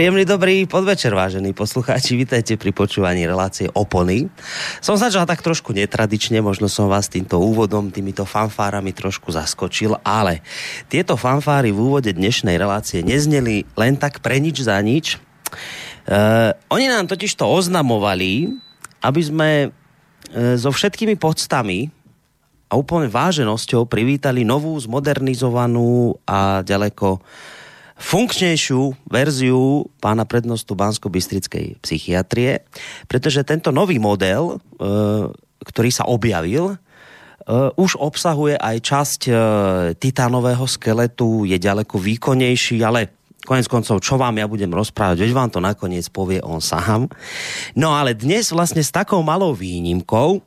Príjemný dobrý podvečer, vážení poslucháči. Vítajte pri počúvaní relácie Opony. Som začal tak trošku netradične, možno som vás týmto úvodom, týmito fanfárami trošku zaskočil, ale tieto fanfáry v úvode dnešnej relácie nezneli len tak pre nič za nič. Uh, oni nám totiž to oznamovali, aby sme uh, so všetkými podstami a úplne váženosťou privítali novú, zmodernizovanú a ďaleko funkčnejšiu verziu pána prednostu Bansko-Bystrickej psychiatrie, pretože tento nový model, e, ktorý sa objavil, e, už obsahuje aj časť e, titánového skeletu, je ďaleko výkonnejší, ale konec koncov, čo vám ja budem rozprávať, veď vám to nakoniec povie on sám. No ale dnes vlastne s takou malou výnimkou,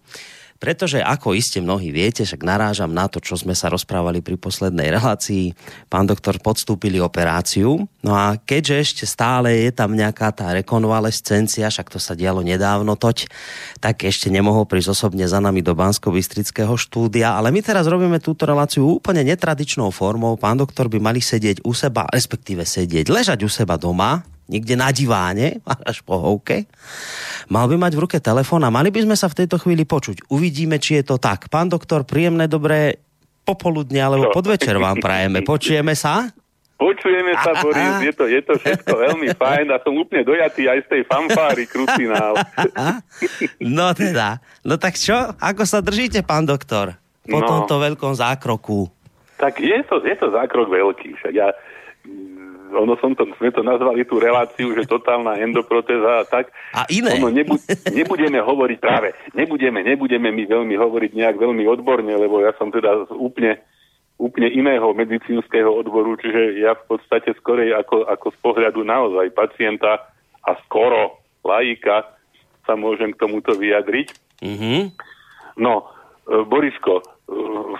pretože ako iste mnohí viete, však narážam na to, čo sme sa rozprávali pri poslednej relácii, pán doktor podstúpili operáciu, no a keďže ešte stále je tam nejaká tá rekonvalescencia, však to sa dialo nedávno toť, tak ešte nemohol prísť osobne za nami do bansko štúdia, ale my teraz robíme túto reláciu úplne netradičnou formou. Pán doktor by mali sedieť u seba, respektíve sedieť, ležať u seba doma, niekde na diváne, až po hovke. Mal by mať v ruke telefón a mali by sme sa v tejto chvíli počuť. Uvidíme, či je to tak. Pán doktor, príjemné, dobré popoludne alebo podvečer vám prajeme. Počujeme sa? Počujeme sa, Boris, je to, je to všetko veľmi fajn a som úplne dojatý aj z tej fanfáry krucinál. No teda, no tak čo? Ako sa držíte, pán doktor? Po no, tomto veľkom zákroku. Tak je to, je to zákrok veľký. Však ja, ono som to, sme to nazvali tú reláciu, že totálna endoprotéza a tak. A iné. Ono nebu, nebudeme hovoriť práve, nebudeme, nebudeme my veľmi hovoriť nejak veľmi odborne, lebo ja som teda úplne, úplne iného medicínskeho odboru, čiže ja v podstate skorej ako, ako z pohľadu naozaj pacienta a skoro laika sa môžem k tomuto vyjadriť. Mm-hmm. No, e, Borisko, e,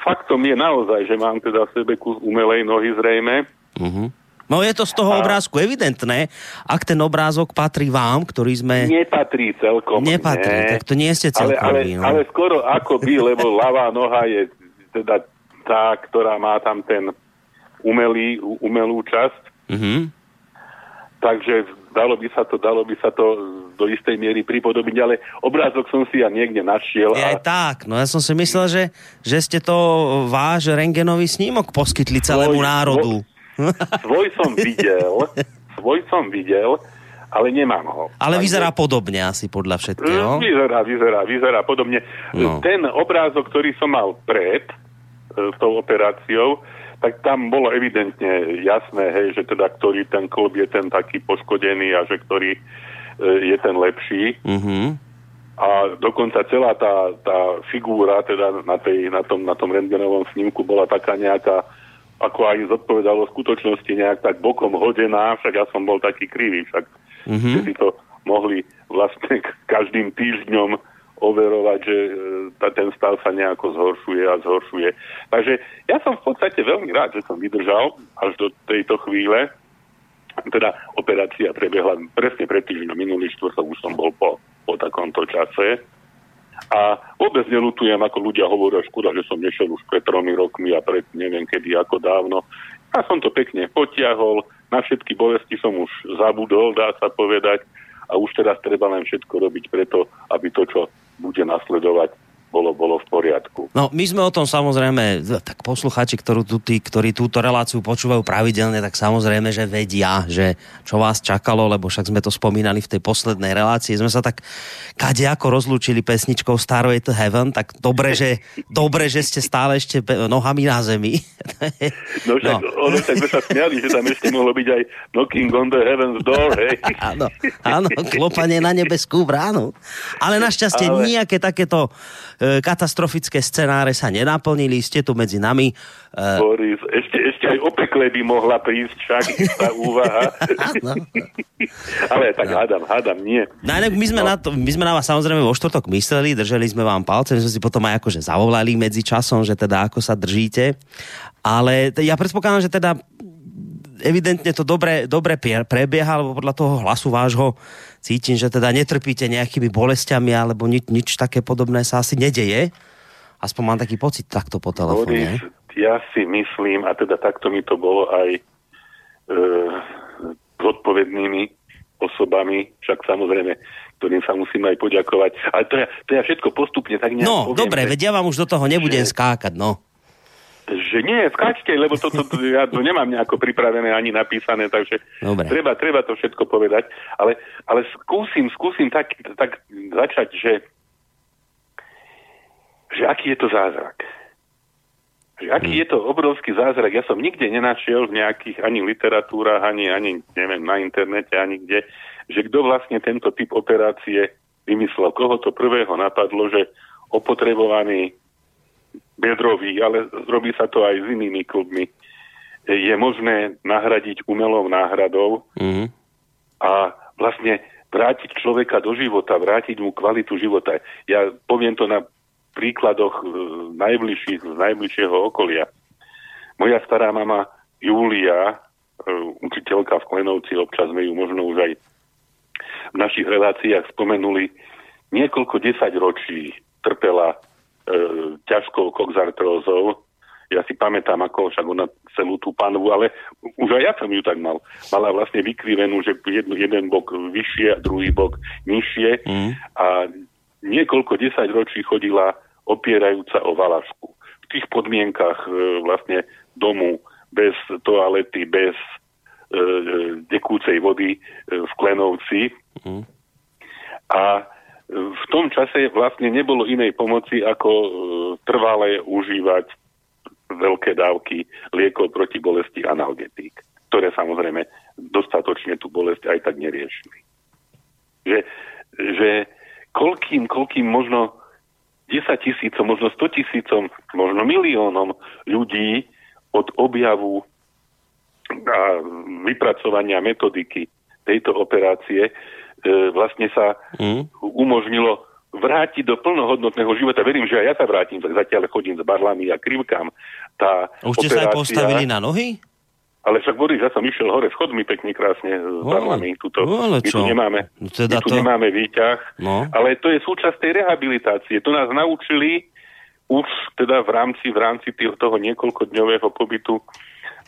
faktom je naozaj, že mám teda v sebe kus umelej nohy zrejme. Mm-hmm No je to z toho a... obrázku evidentné, ak ten obrázok patrí vám, ktorý sme... Nepatrí celkom. Nepatrí, nie. tak to nie ste celkom ale, ale, no. ale skoro ako by, lebo ľavá noha je teda tá, ktorá má tam ten umelý, umelú časť. Mm-hmm. Takže dalo by sa to, dalo by sa to do istej miery pripodobiť, ale obrázok som si ja niekde našiel. Je a... tak, no ja som si myslel, že, že ste to váš rengenový snímok poskytli celému svoj, národu. Svoj, som videl, svoj som videl, ale nemám ho. Ale vyzerá podobne asi podľa všetkého. Vyzerá, vyzerá, vyzerá podobne. No. Ten obrázok, ktorý som mal pred e, tou operáciou, tak tam bolo evidentne jasné, hej, že teda ktorý ten klub je ten taký poškodený a že ktorý e, je ten lepší. Mm-hmm. A dokonca celá tá, tá figúra teda na, tej, na, tom, na tom rentgenovom snímku bola taká nejaká ako aj zodpovedalo skutočnosti nejak tak bokom hodená, však ja som bol taký krivý, však mm-hmm. si to mohli vlastne každým týždňom overovať, že e, ten stav sa nejako zhoršuje a zhoršuje. Takže ja som v podstate veľmi rád, že som vydržal až do tejto chvíle. Teda operácia prebiehla presne pred týždňom, minulý štvrtok už som bol po, po takomto čase. A vôbec nelutujem, ako ľudia hovoria, škoda, že som nešiel už pred tromi rokmi a pred neviem kedy, ako dávno. Ja som to pekne potiahol, na všetky bolesti som už zabudol, dá sa povedať, a už teraz treba len všetko robiť preto, aby to, čo bude nasledovať, bolo, bolo v poriadku. No, my sme o tom samozrejme, tak posluchači, ktorú, tú, tí, ktorí túto reláciu počúvajú pravidelne, tak samozrejme, že vedia, že čo vás čakalo, lebo však sme to spomínali v tej poslednej relácii. Sme sa tak kade ako rozlúčili pesničkou Starway to Heaven, tak dobre, že, dobre, že ste stále ešte nohami na zemi. No však, no. ono tak sme sa smiali, že tam ešte mohlo byť aj knocking on the heaven's door, hej. Áno, áno, klopanie na nebeskú bránu. Ale našťastie Ale... nejaké takéto katastrofické scenáre sa nenaplnili, ste tu medzi nami. E, Boris, ešte, ešte aj o pekle by mohla prísť však tá úvaha. Ale tak no. hádam, hádam, nie. No, my, sme no. na to, my sme na vás samozrejme vo štvrtok mysleli, drželi sme vám palce, my sme si potom aj akože zavolali medzi časom, že teda ako sa držíte. Ale ja predpokladám, že teda evidentne to dobre, dobre prebieha, lebo podľa toho hlasu vášho cítim, že teda netrpíte nejakými bolestiami alebo nič, nič také podobné sa asi nedeje. Aspoň mám taký pocit takto po telefóne. Ja si myslím, a teda takto mi to bolo aj e, zodpovednými osobami, však samozrejme, ktorým sa musíme aj poďakovať. Ale to ja, to ja všetko postupne tak nejak No, poviem, dobre, veď ja vám už do toho nebudem že, skákať, no. Že nie, skáčte, lebo toto to, to, ja to nemám nejako pripravené ani napísané, takže dobre. Treba, treba to všetko povedať. Ale, ale skúsim, skúsim tak, tak začať, že, že aký je to zázrak že aký hmm. je to obrovský zázrak. Ja som nikde nenašiel v nejakých ani literatúrach, ani, ani neviem, na internete, ani kde, že kto vlastne tento typ operácie vymyslel. Koho to prvého napadlo, že opotrebovaný bedrový, ale robí sa to aj s inými klubmi, je možné nahradiť umelou náhradou mm. a vlastne vrátiť človeka do života, vrátiť mu kvalitu života. Ja poviem to na príkladoch e, najbližších, z najbližšieho okolia. Moja stará mama Júlia, e, učiteľka v Klenovci, občas sme ju možno už aj v našich reláciách spomenuli, niekoľko desať ročí trpela ťažkou koxartrózou. Ja si pamätám, ako však ona celú tú panvu, ale už aj ja som ju tak mal. Mala vlastne vykrivenú, že jeden, jeden bok vyššie a druhý bok nižšie mm. a niekoľko desať ročí chodila opierajúca o valašku. V tých podmienkach e, vlastne domu bez toalety, bez e, e dekúcej vody e, v Klenovci. Mm. A v tom čase vlastne nebolo inej pomoci, ako e, trvalé užívať veľké dávky liekov proti bolesti analgetík, ktoré samozrejme dostatočne tú bolesť aj tak neriešili. Že, že koľkým, koľkým možno 10 tisícom, možno 100 tisícom, možno miliónom ľudí od objavu a vypracovania metodiky tejto operácie vlastne sa mm. umožnilo vrátiť do plnohodnotného života. Verím, že aj ja sa vrátim, zatiaľ chodím s barlami a krivkám. Tá Už ste operácia... sa aj postavili na nohy? Ale však Boris, ja som išiel hore schodmi pekne krásne s barlami. Tuto. Ale čo? My tu nemáme, no, teda my tu to... nemáme výťah, no. ale to je súčasť tej rehabilitácie. To nás naučili už teda v rámci, v rámci toho niekoľkodňového pobytu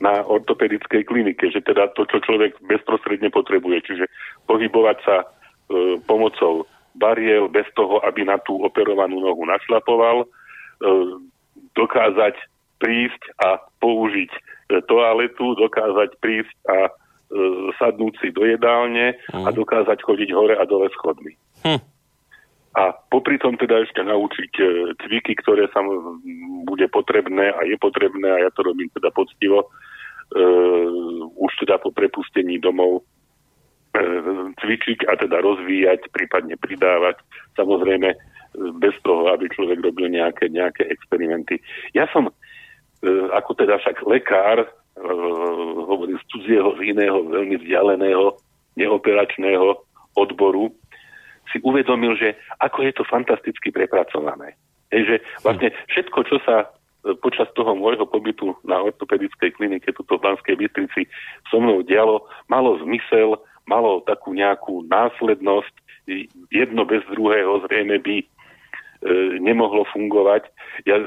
na ortopedickej klinike, že teda to, čo človek bezprostredne potrebuje, čiže pohybovať sa e, pomocou bariel bez toho, aby na tú operovanú nohu našlapoval, e, dokázať prísť a použiť e, toaletu, dokázať prísť a e, sadnúť si do jedálne mm. a mhm. dokázať chodiť hore a dole schodmi. Hm. A popri tom teda ešte naučiť e, cviky, ktoré sa bude potrebné a je potrebné a ja to robím teda poctivo, e, už teda po prepustení domov e, cvičiť a teda rozvíjať, prípadne pridávať. Samozrejme bez toho, aby človek robil nejaké, nejaké experimenty. Ja som E, ako teda však lekár, e, hovorím z cudzieho, z iného, veľmi vzdialeného, neoperačného odboru, si uvedomil, že ako je to fantasticky prepracované. Hej, že vlastne všetko, čo sa e, počas toho môjho pobytu na ortopedickej klinike tuto v Banskej Bystrici so mnou dialo, malo zmysel, malo takú nejakú následnosť, jedno bez druhého zrejme by E, nemohlo fungovať. Ja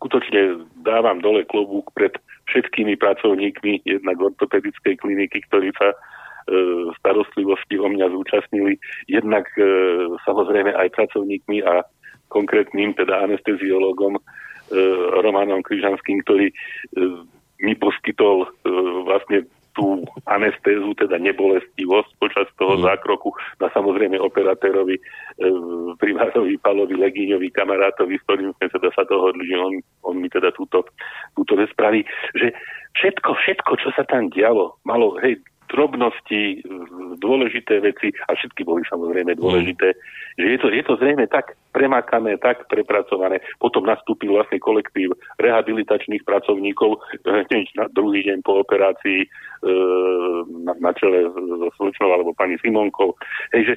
skutočne dávam dole klobúk pred všetkými pracovníkmi jednak ortopedickej kliniky, ktorí sa e, starostlivosti o mňa zúčastnili, jednak e, samozrejme aj pracovníkmi a konkrétnym teda anesteziologom Romanom Kryžanským, ktorý mi poskytol vlastne tú anestézu, teda nebolestivosť počas toho mm. zákroku na samozrejme operatérovi, e, primárovi Palovi, Legíňovi, kamarátovi, s ktorým sme teda sa dohodli, že on, on mi teda túto, túto vec spraví, že všetko, všetko, čo sa tam dialo, malo, hej, drobnosti, dôležité veci, a všetky boli samozrejme dôležité, že je to, je to zrejme tak premakané, tak prepracované. Potom nastúpil vlastne kolektív rehabilitačných pracovníkov hneď na druhý deň po operácii e, na, na čele so Slečnou alebo pani Simonkou. Hej, že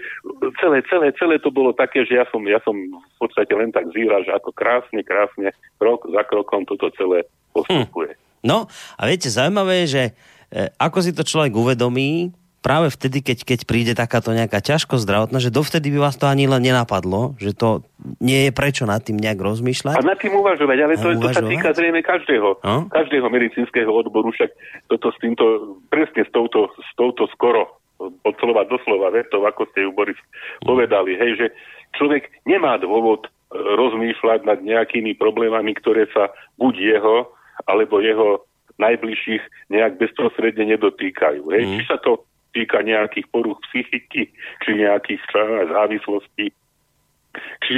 celé, celé, celé to bolo také, že ja som, ja som v podstate len tak zíral, že ako krásne, krásne, krok za krokom toto celé postupuje. Hm. No a viete, zaujímavé je, že ako si to človek uvedomí, práve vtedy, keď, keď príde takáto nejaká ťažkosť zdravotná, že dovtedy by vás to ani len nenapadlo, že to nie je prečo nad tým nejak rozmýšľať. A nad tým uvažovať, ale to, to sa týka zrejme každého, no? každého medicínskeho odboru, však toto s týmto, presne s touto, s touto skoro od slova do slova vetov, ako ste ju Boris povedali, hej, že človek nemá dôvod e, rozmýšľať nad nejakými problémami, ktoré sa buď jeho, alebo jeho najbližších nejak bezprostredne nedotýkajú. Hej. Mm. Či sa to týka nejakých poruch psychiky, či nejakých závislostí, či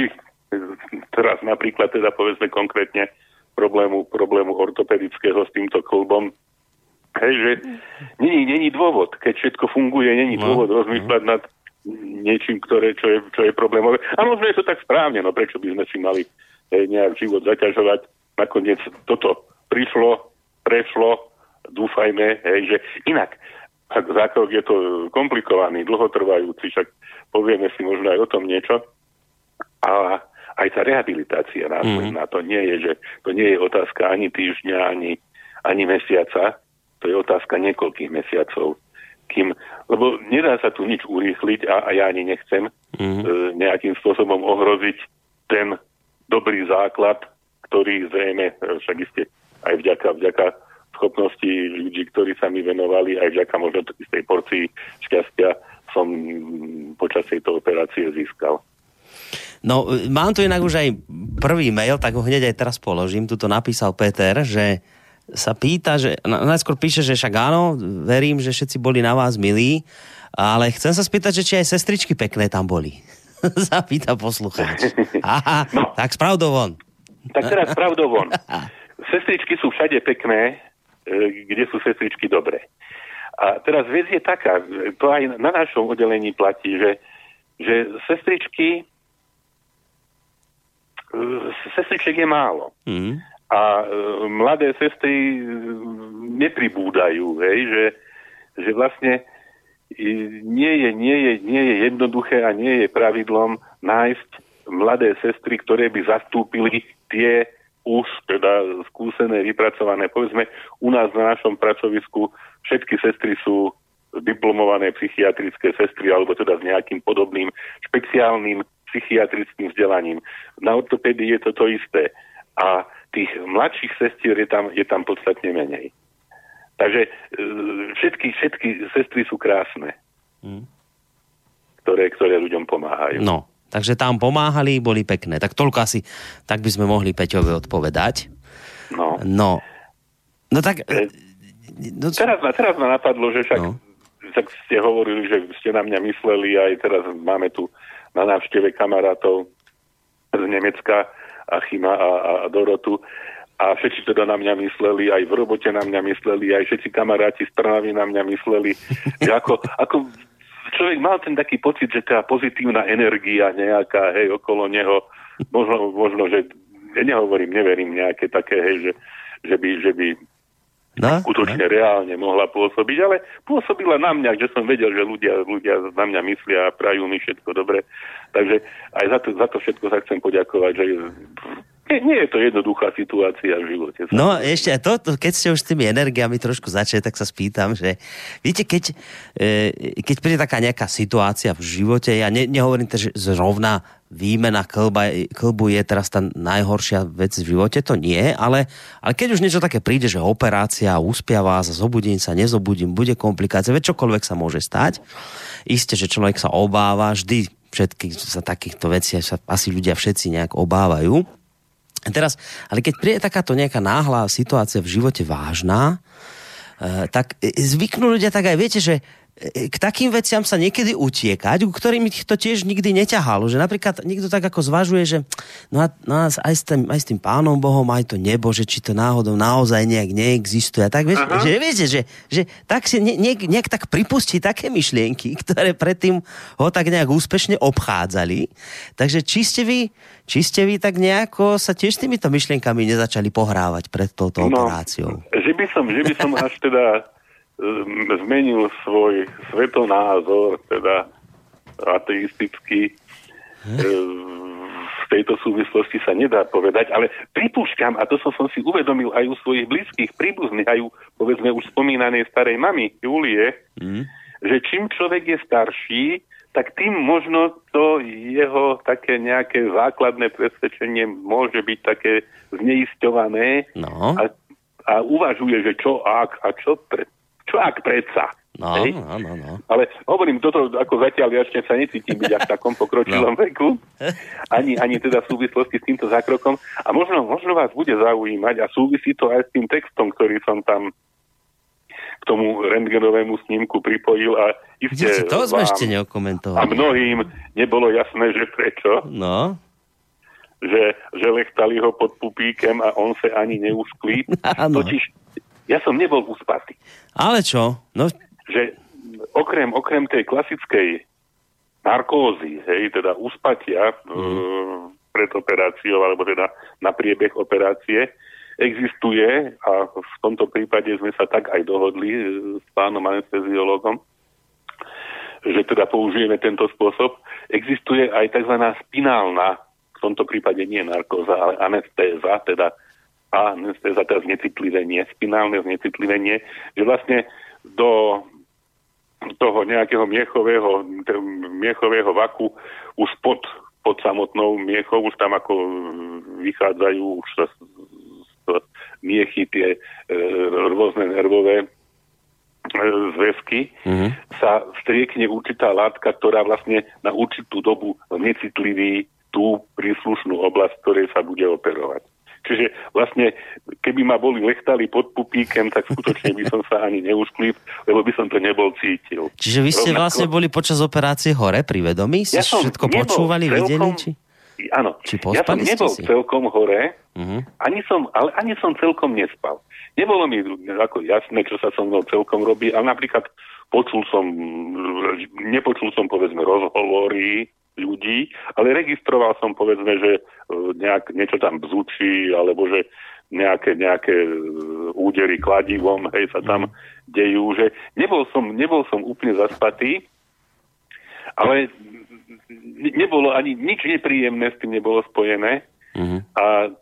teraz napríklad teda povedzme konkrétne problému, problému ortopedického s týmto klbom, Hej, že není, není dôvod, keď všetko funguje, není no, dôvod rozmýšľať no. nad niečím, ktoré, čo, je, čo je problémové. A možno je to tak správne, no prečo by sme si mali hej, nejak život zaťažovať. Nakoniec toto prišlo, prešlo, dúfajme, hej, že inak, ak zákrok je to komplikovaný, dlhotrvajúci, však povieme si možno aj o tom niečo. A aj tá rehabilitácia mm. na to nie je, že to nie je otázka ani týždňa, ani, ani mesiaca, to je otázka niekoľkých mesiacov. Kým, lebo nedá sa tu nič urýchliť a, a ja ani nechcem mm. e, nejakým spôsobom ohroziť ten dobrý základ, ktorý zrejme, e, však iste aj vďaka, vďaka schopnosti ľudí, ktorí sa mi venovali, aj vďaka možno tej porcii šťastia som počas tejto operácie získal. No, mám tu inak už aj prvý mail, tak ho hneď aj teraz položím. Tuto napísal Peter, že sa pýta, že najskôr píše, že však áno, verím, že všetci boli na vás milí, ale chcem sa spýtať, že či aj sestričky pekné tam boli. Zapýta poslucháč. Aha, no. tak von. Tak teraz spravdou von. Sestričky sú všade pekné, e, kde sú sestričky dobré. A teraz vec je taká, to aj na našom oddelení platí, že, že sestričky e, sestriček je málo. Mm a e, mladé sestry nepribúdajú, hej, že, že vlastne nie je, nie, je, nie je jednoduché a nie je pravidlom nájsť mladé sestry, ktoré by zastúpili tie už teda skúsené, vypracované. Povedzme, u nás na našom pracovisku všetky sestry sú diplomované psychiatrické sestry alebo teda s nejakým podobným špeciálnym psychiatrickým vzdelaním. Na ortopédii je to to isté. A tých mladších sestier je tam, je tam podstatne menej. Takže e, všetky, všetky sestry sú krásne, hmm. ktoré, ktoré ľuďom pomáhajú. No, takže tam pomáhali, boli pekné. Tak toľko asi, tak by sme mohli Peťovi odpovedať. No. No, no tak... E, no, teraz, ma, teraz ma napadlo, že však, no. však ste hovorili, že ste na mňa mysleli, aj teraz máme tu na návšteve kamarátov z Nemecka, Achima a, a, a Dorotu a všetci teda na mňa mysleli, aj v robote na mňa mysleli, aj všetci kamaráti z Trnavy na mňa mysleli, že ako, ako človek mal ten taký pocit, že tá pozitívna energia nejaká, hej, okolo neho, možno, možno že ja nehovorím, neverím nejaké také, hej, že, že by, že by no, skutočne no. reálne mohla pôsobiť, ale pôsobila na mňa, že som vedel, že ľudia, ľudia na mňa myslia a prajú mi všetko dobre. Takže aj za to, za to všetko sa chcem poďakovať, že nie, nie je to jednoduchá situácia v živote. No ešte to, to, keď ste už s tými energiami trošku začali, tak sa spýtam, že viete, keď, e, keď príde taká nejaká situácia v živote, ja ne, nehovorím, že zrovna výmena klba, klbu je teraz tá najhoršia vec v živote, to nie, ale, ale keď už niečo také príde, že operácia, uspia vás, zobudím sa, nezobudím, bude komplikácia, veď čokoľvek sa môže stať. Isté, že človek sa obáva, vždy všetkých sa takýchto vecí sa asi ľudia všetci nejak obávajú. Teraz, ale keď príde takáto nejaká náhla situácia v živote vážna, e, tak zvyknú ľudia tak aj viete, že k takým veciam sa niekedy utiekať, ku ktorým ich to tiež nikdy neťahalo. Že napríklad niekto tak ako zvažuje, že no a, no a aj, s tým, aj s tým pánom Bohom, aj to nebo, že či to náhodou naozaj nejak neexistuje. A tak vieš, že viete, že, že tak si ne, nejak, nejak tak pripustí také myšlienky, ktoré predtým ho tak nejak úspešne obchádzali. Takže či ste vy, či ste vy tak nejako sa tiež týmito myšlienkami nezačali pohrávať pred touto no, operáciou? Že by som, že by som až teda zmenil svoj svetonázor, teda ateistický. V tejto súvislosti sa nedá povedať, ale pripúšťam, a to som, som si uvedomil aj u svojich blízkych príbuzných, aj u, povedzme, už spomínanej starej mamy Julie, mm. že čím človek je starší, tak tým možno to jeho také nejaké základné presvedčenie môže byť také zneisťované no. a, a uvažuje, že čo ak a čo, pre, čo ak predsa. No, Hej? no, no, no. Ale hovorím, toto ako zatiaľ ja ešte sa necítim byť až v takom pokročilom no. veku, ani, ani teda v súvislosti s týmto zákrokom. A možno, možno vás bude zaujímať a súvisí to aj s tým textom, ktorý som tam k tomu rentgenovému snímku pripojil a iste Vidíte, to sme ešte neokomentovali. A mnohým nebolo jasné, že prečo. No. Že, že lechtali ho pod pupíkem a on sa ani neušklí. Totiž ja som nebol uspatý. Ale čo? No... Že okrem, okrem tej klasickej narkózy, hej, teda uspatia mm. e, pred operáciou, alebo teda na priebeh operácie, existuje, a v tomto prípade sme sa tak aj dohodli e, s pánom anesteziologom, že teda použijeme tento spôsob, existuje aj tzv. spinálna, v tomto prípade nie narkóza, ale anestéza, teda anestéza, teda znecitlivenie, spinálne znecitlivenie, že vlastne do toho nejakého miechového, miechového vaku už pod, pod samotnou miechou, už tam ako vychádzajú už miechy, tie e, rôzne nervové e, zväzky, mm-hmm. sa striekne určitá látka, ktorá vlastne na určitú dobu necitliví tú príslušnú oblasť, ktorej sa bude operovať. Čiže vlastne, keby ma boli lechtali pod pupíkem, tak skutočne by som sa ani neušklip, lebo by som to nebol cítil. Čiže vy ste Rovnako... vlastne boli počas operácie hore pri vedomí? Ste ja všetko počúvali, celkom... videli? Či... Áno, Či ja som nebol si? celkom hore, uh-huh. ani som, ale ani som celkom nespal. Nebolo mi ako jasné, čo sa so mnou celkom robí, ale napríklad počul som, nepočul som povedzme rozhovory ľudí, ale registroval som povedzme, že e, nejak, niečo tam bzučí, alebo že nejaké, nejaké e, údery kladivom, hej, sa tam uh-huh. dejú, že nebol som, nebol som úplne zaspatý, ale nebolo ani nič nepríjemné s tým nebolo spojené. Uh-huh. A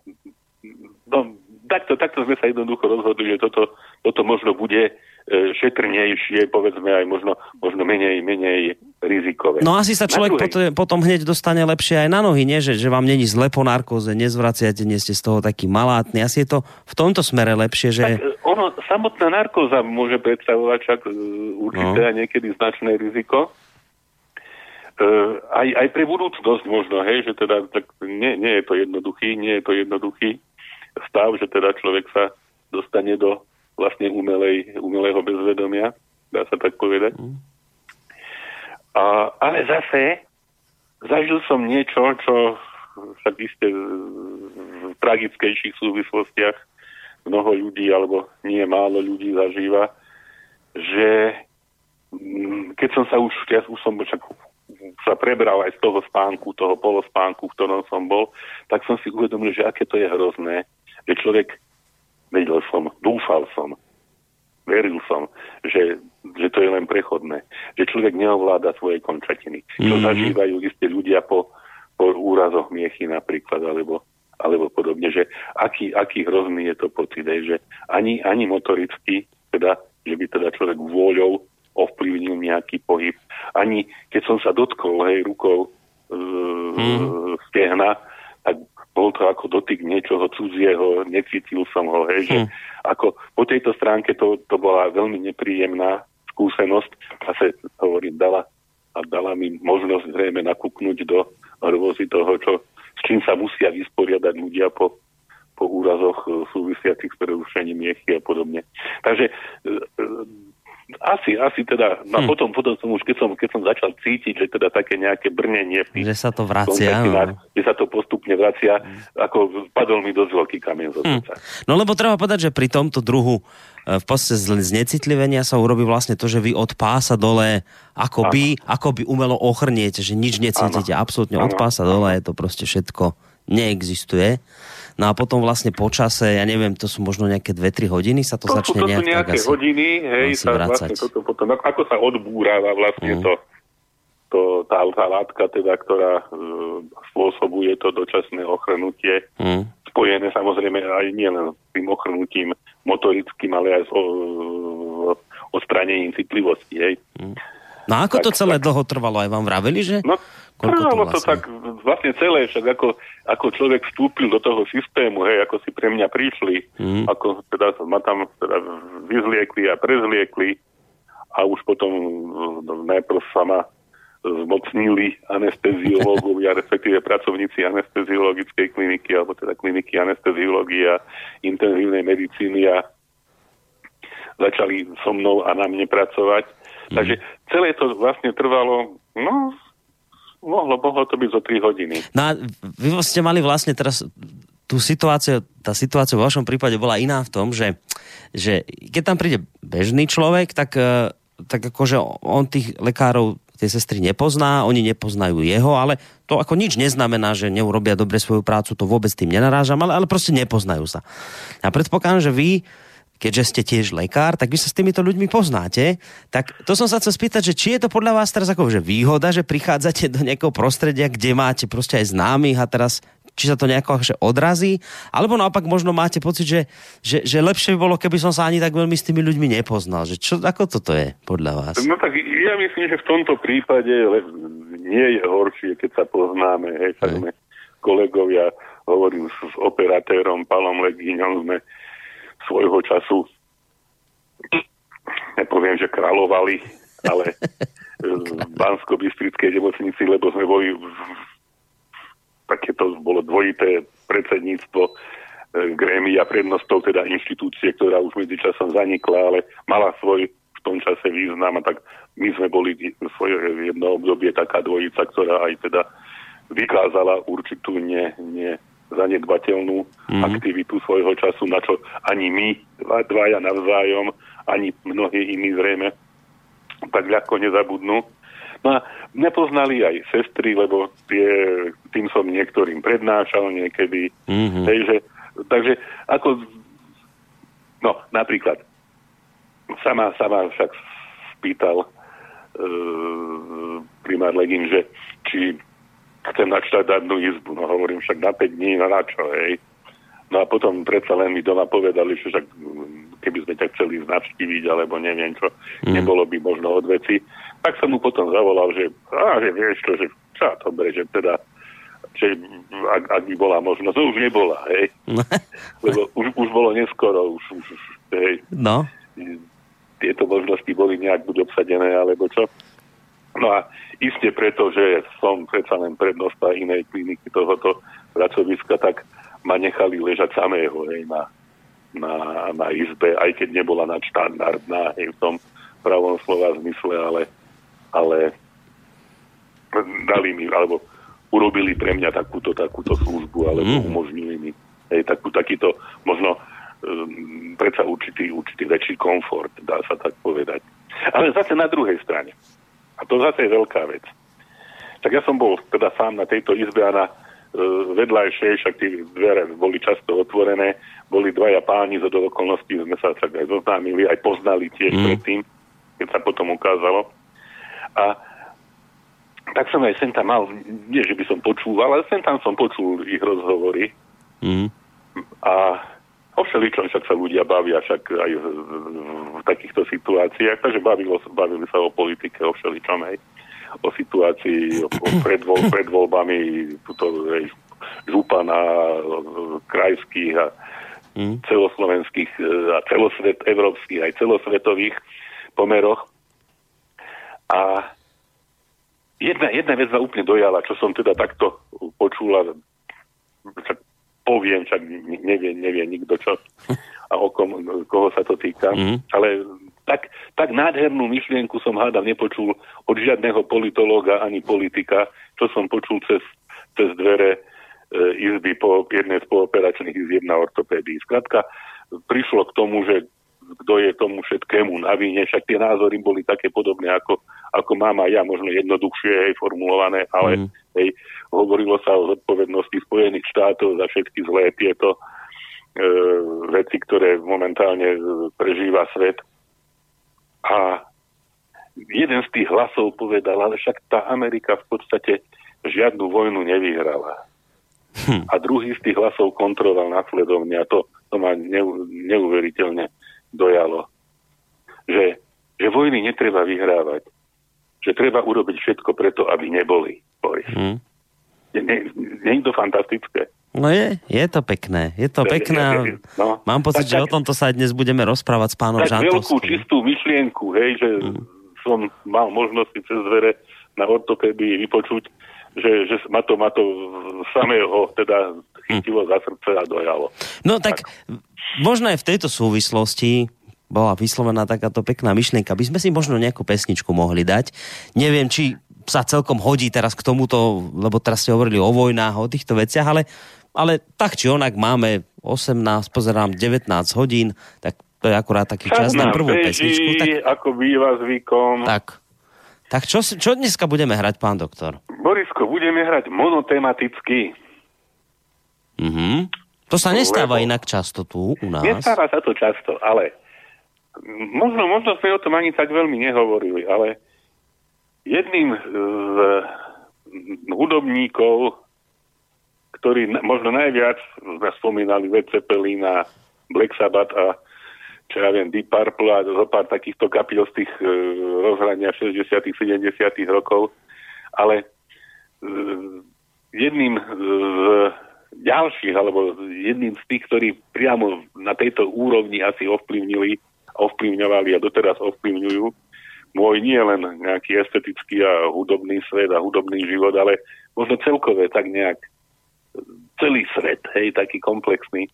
no, takto, takto sme sa jednoducho rozhodli, že toto, toto možno bude šetrnejšie, povedzme aj možno, možno menej, menej rizikové. No asi sa človek potom, potom hneď dostane lepšie aj na nohy, nie? Že, že vám není zle po narkóze, nezvraciate, nie ste z toho taký malátny. Asi je to v tomto smere lepšie, že... Tak, e, ono, samotná narkóza môže predstavovať však e, určité no. a niekedy značné riziko. Uh, aj, aj pre budúcnosť možno, hej, že teda tak nie, nie je to jednoduchý, nie je to jednoduchý stav, že teda človek sa dostane do vlastne umelej, umelého bezvedomia, dá sa tak povedať. Mm. A, ale zase zažil som niečo, čo však isté v tragickejších súvislostiach mnoho ľudí, alebo nie málo ľudí zažíva, že mm, keď som sa už, ja už som však sa prebral aj z toho spánku, toho polospánku, v ktorom som bol, tak som si uvedomil, že aké to je hrozné, že človek, vedel som, dúfal som, veril som, že, že to je len prechodné, že človek neovláda svoje končatiny. Mm-hmm. Čo mhm. zažívajú isté ľudia po, po úrazoch miechy napríklad, alebo, alebo podobne, že aký, aký hrozný je to pocit, že ani, ani motoricky, teda, že by teda človek vôľou ovplyvnil nejaký pohyb. Ani keď som sa dotkol hej, rukou e, hmm. stehna, tak bol to ako dotyk niečoho cudzieho, necítil som ho, hej, že ako po tejto stránke to, to bola veľmi nepríjemná skúsenosť a sa hovorím, dala, a dala mi možnosť zrejme nakúknúť do hrôzy toho, čo, s čím sa musia vysporiadať ľudia po, po úrazoch e, súvisiacich s prerušením miechy a podobne. Takže e, asi, asi teda, no hm. potom, potom som už, keď som, keď som začal cítiť, že teda také nejaké brnenie v tých, Že sa to vracia, no. Že sa to postupne vracia, hm. ako padol mi dosť veľký kamien zo hm. No lebo treba povedať, že pri tomto druhu e, v podstate z necitlivenia sa urobí vlastne to, že vy od pása dole akoby, akoby umelo ochrniete, že nič necítite, ano. absolútne od pása dole je to proste všetko neexistuje. No a potom vlastne počase, ja neviem, to sú možno nejaké 2-3 hodiny, sa to, to začne sú, to nejak nejaké asi, hodiny, hej, sa vlastne toto potom, ako sa odbúrava vlastne mm. to, to, tá, tá látka, teda, ktorá e, spôsobuje to dočasné ochrnutie, mm. spojené samozrejme aj nielen s tým ochrnutím motorickým, ale aj s o, odstranením citlivosti. Hej. Mm. No ako tak, to celé tak, dlho trvalo? Aj vám vraveli, že? No, trvalo to, vlastne? to tak vlastne celé, však ako, ako človek vstúpil do toho systému, hej, ako si pre mňa prišli, mm. ako teda ma tam teda vyzliekli a prezliekli a už potom no, najprv sa ma zmocnili anesteziológovia, respektíve pracovníci anesteziologickej kliniky, alebo teda kliniky anesteziológie a intenzívnej medicíny a začali so mnou a na mne pracovať. Mm. Takže celé to vlastne trvalo, no, mohlo, mohlo to byť zo 3 hodiny. No a vy ste mali vlastne teraz tú situáciu, tá situácia v vašom prípade bola iná v tom, že, že keď tam príde bežný človek, tak, eh, tak akože on tých lekárov tie sestry nepozná, oni nepoznajú jeho, ale to ako nič neznamená, že neurobia dobre svoju prácu, to vôbec tým nenarážam, ale, ale proste nepoznajú sa. A predpokladám, že vy keďže ste tiež lekár, tak vy sa s týmito ľuďmi poznáte. Tak to som sa chcel spýtať, že či je to podľa vás teraz ako že výhoda, že prichádzate do nejakého prostredia, kde máte proste aj známych a teraz či sa to nejako že odrazí, alebo naopak možno máte pocit, že, že, že lepšie by bolo, keby som sa ani tak veľmi s tými ľuďmi nepoznal. Že čo, ako toto je podľa vás? No tak ja myslím, že v tomto prípade nie je horšie, keď sa poznáme. Hej, hej. sme kolegovia, hovorím s, s operatérom Palom Legíňom, sme svojho času. Nepoviem, že kráľovali, ale v Bansko-Bystrickej nemocnici, lebo sme boli v takéto bolo dvojité predsedníctvo e, grémia prednostov, teda inštitúcie, ktorá už medzičasom zanikla, ale mala svoj v tom čase význam a tak my sme boli v svoje jedno obdobie taká dvojica, ktorá aj teda vykázala určitú nie, nie zanedbateľnú mm-hmm. aktivitu svojho času, na čo ani my, dva, dvaja navzájom, ani mnohí iní zrejme tak ľahko nezabudnú. No a nepoznali aj sestry, lebo tie, tým som niektorým prednášal niekedy. Mm-hmm. Takže, takže ako, no napríklad, sama, sama však spýtal e, primár Legin, že či chcem načítať danú izbu. No hovorím však na 5 dní, no na čo, hej. No a potom predsa len mi doma povedali, že však keby sme ťa chceli navštíviť, alebo neviem čo, mm. nebolo by možno od veci. Tak som mu potom zavolal, že, á, že vieš čo, že čo dobre, že teda že ak, ak by bola možnosť, to už nebola, hej. Lebo už, už bolo neskoro, už, už hej. No. Tieto možnosti boli nejak buď obsadené, alebo čo. No a iste preto, že som predsa len prednosta inej kliniky tohoto pracoviska, tak ma nechali ležať samého hej, na, na, na izbe, aj keď nebola nadštandardná hej, v tom pravom slova zmysle, ale, ale dali mi, alebo urobili pre mňa takúto, takúto službu, alebo mm. umožnili mi hej, takú, takýto možno um, predsa určitý, určitý väčší komfort, dá sa tak povedať. Ale zase na druhej strane. A to zase je veľká vec. Tak ja som bol teda sám na tejto izbe a na e, vedľajšej, však tie dvere boli často otvorené, boli dvaja páni, zo do okolností sme sa však aj zoznámili, aj poznali tiež mm. predtým, keď sa potom ukázalo. A tak som aj sem tam mal, nie že by som počúval, ale sem tam som počul ich rozhovory. Mm. A O všeličom však sa ľudia bavia však aj v, takýchto situáciách, takže bavilo, bavili sa o politike, o všeličom, hej. O situácii o, o predvol, pred voľbami tuto, hej, župana krajských a mm. celoslovenských e, a celosvet, európskych aj celosvetových pomeroch. A jedna, jedna vec ma úplne dojala, čo som teda takto počula, poviem, však nevie, nevie nikto čo a o kom, koho sa to týka. Mm. Ale tak, tak nádhernú myšlienku som hádal nepočul od žiadneho politológa ani politika, čo som počul cez, cez dvere e, izby po jednej z pooperačných izieb na ortopédii. Skrátka, prišlo k tomu, že kto je tomu všetkému na vine, však tie názory boli také podobné, ako, ako mám aj ja, možno jednoduchšie hej, formulované, ale mm. hej, hovorilo sa o zodpovednosti Spojených štátov za všetky zlé tieto e, veci, ktoré momentálne prežíva svet. A jeden z tých hlasov povedal, ale však tá Amerika v podstate žiadnu vojnu nevyhrala. Hm. A druhý z tých hlasov kontroloval následovne a to, to ma neuveriteľne dojalo. Že že vojny netreba vyhrávať. Že treba urobiť všetko preto, aby neboli. Boris. Mm. Nie, je to fantastické? No je, je to pekné. Je to pekné. No, Mám pocit, tak, že tak, o tomto sa dnes budeme rozprávať s pánom tak Žantovským. veľkú čistú myšlienku, hej, že mm. som mal možnosť cez dvere na ortopédii vypočuť, že, že ma, to, ma to samého teda chytilo mm. za srdce a dojalo. No tak, tak možno aj v tejto súvislosti bola vyslovená takáto pekná myšlienka. By sme si možno nejakú pesničku mohli dať. Neviem, či sa celkom hodí teraz k tomuto, lebo teraz ste hovorili o vojnách, o týchto veciach, ale, ale tak či onak máme 18, pozerám 19 hodín, tak to je akurát taký čas na prvú beží, pesničku. Tak, ako býva zvykom. Tak, tak čo, čo dneska budeme hrať, pán doktor? Borisko, budeme hrať monotematicky. Mhm. To sa nestáva Lebo... inak často tu u nás. Nestáva sa to často, ale možno, možno sme o tom ani tak veľmi nehovorili, ale jedným z hudobníkov, ktorý možno najviac spomínali Led Zeppelin a Black Sabbath a čo ja viem, Deep Purple a zo pár takýchto kapiel z tých e, rozhrania 60 70 rokov, ale e, jedným z ďalších, alebo jedným z tých, ktorí priamo na tejto úrovni asi ovplyvnili, ovplyvňovali a doteraz ovplyvňujú, môj nie len nejaký estetický a hudobný svet a hudobný život, ale možno celkové tak nejak celý svet, hej, taký komplexný, e,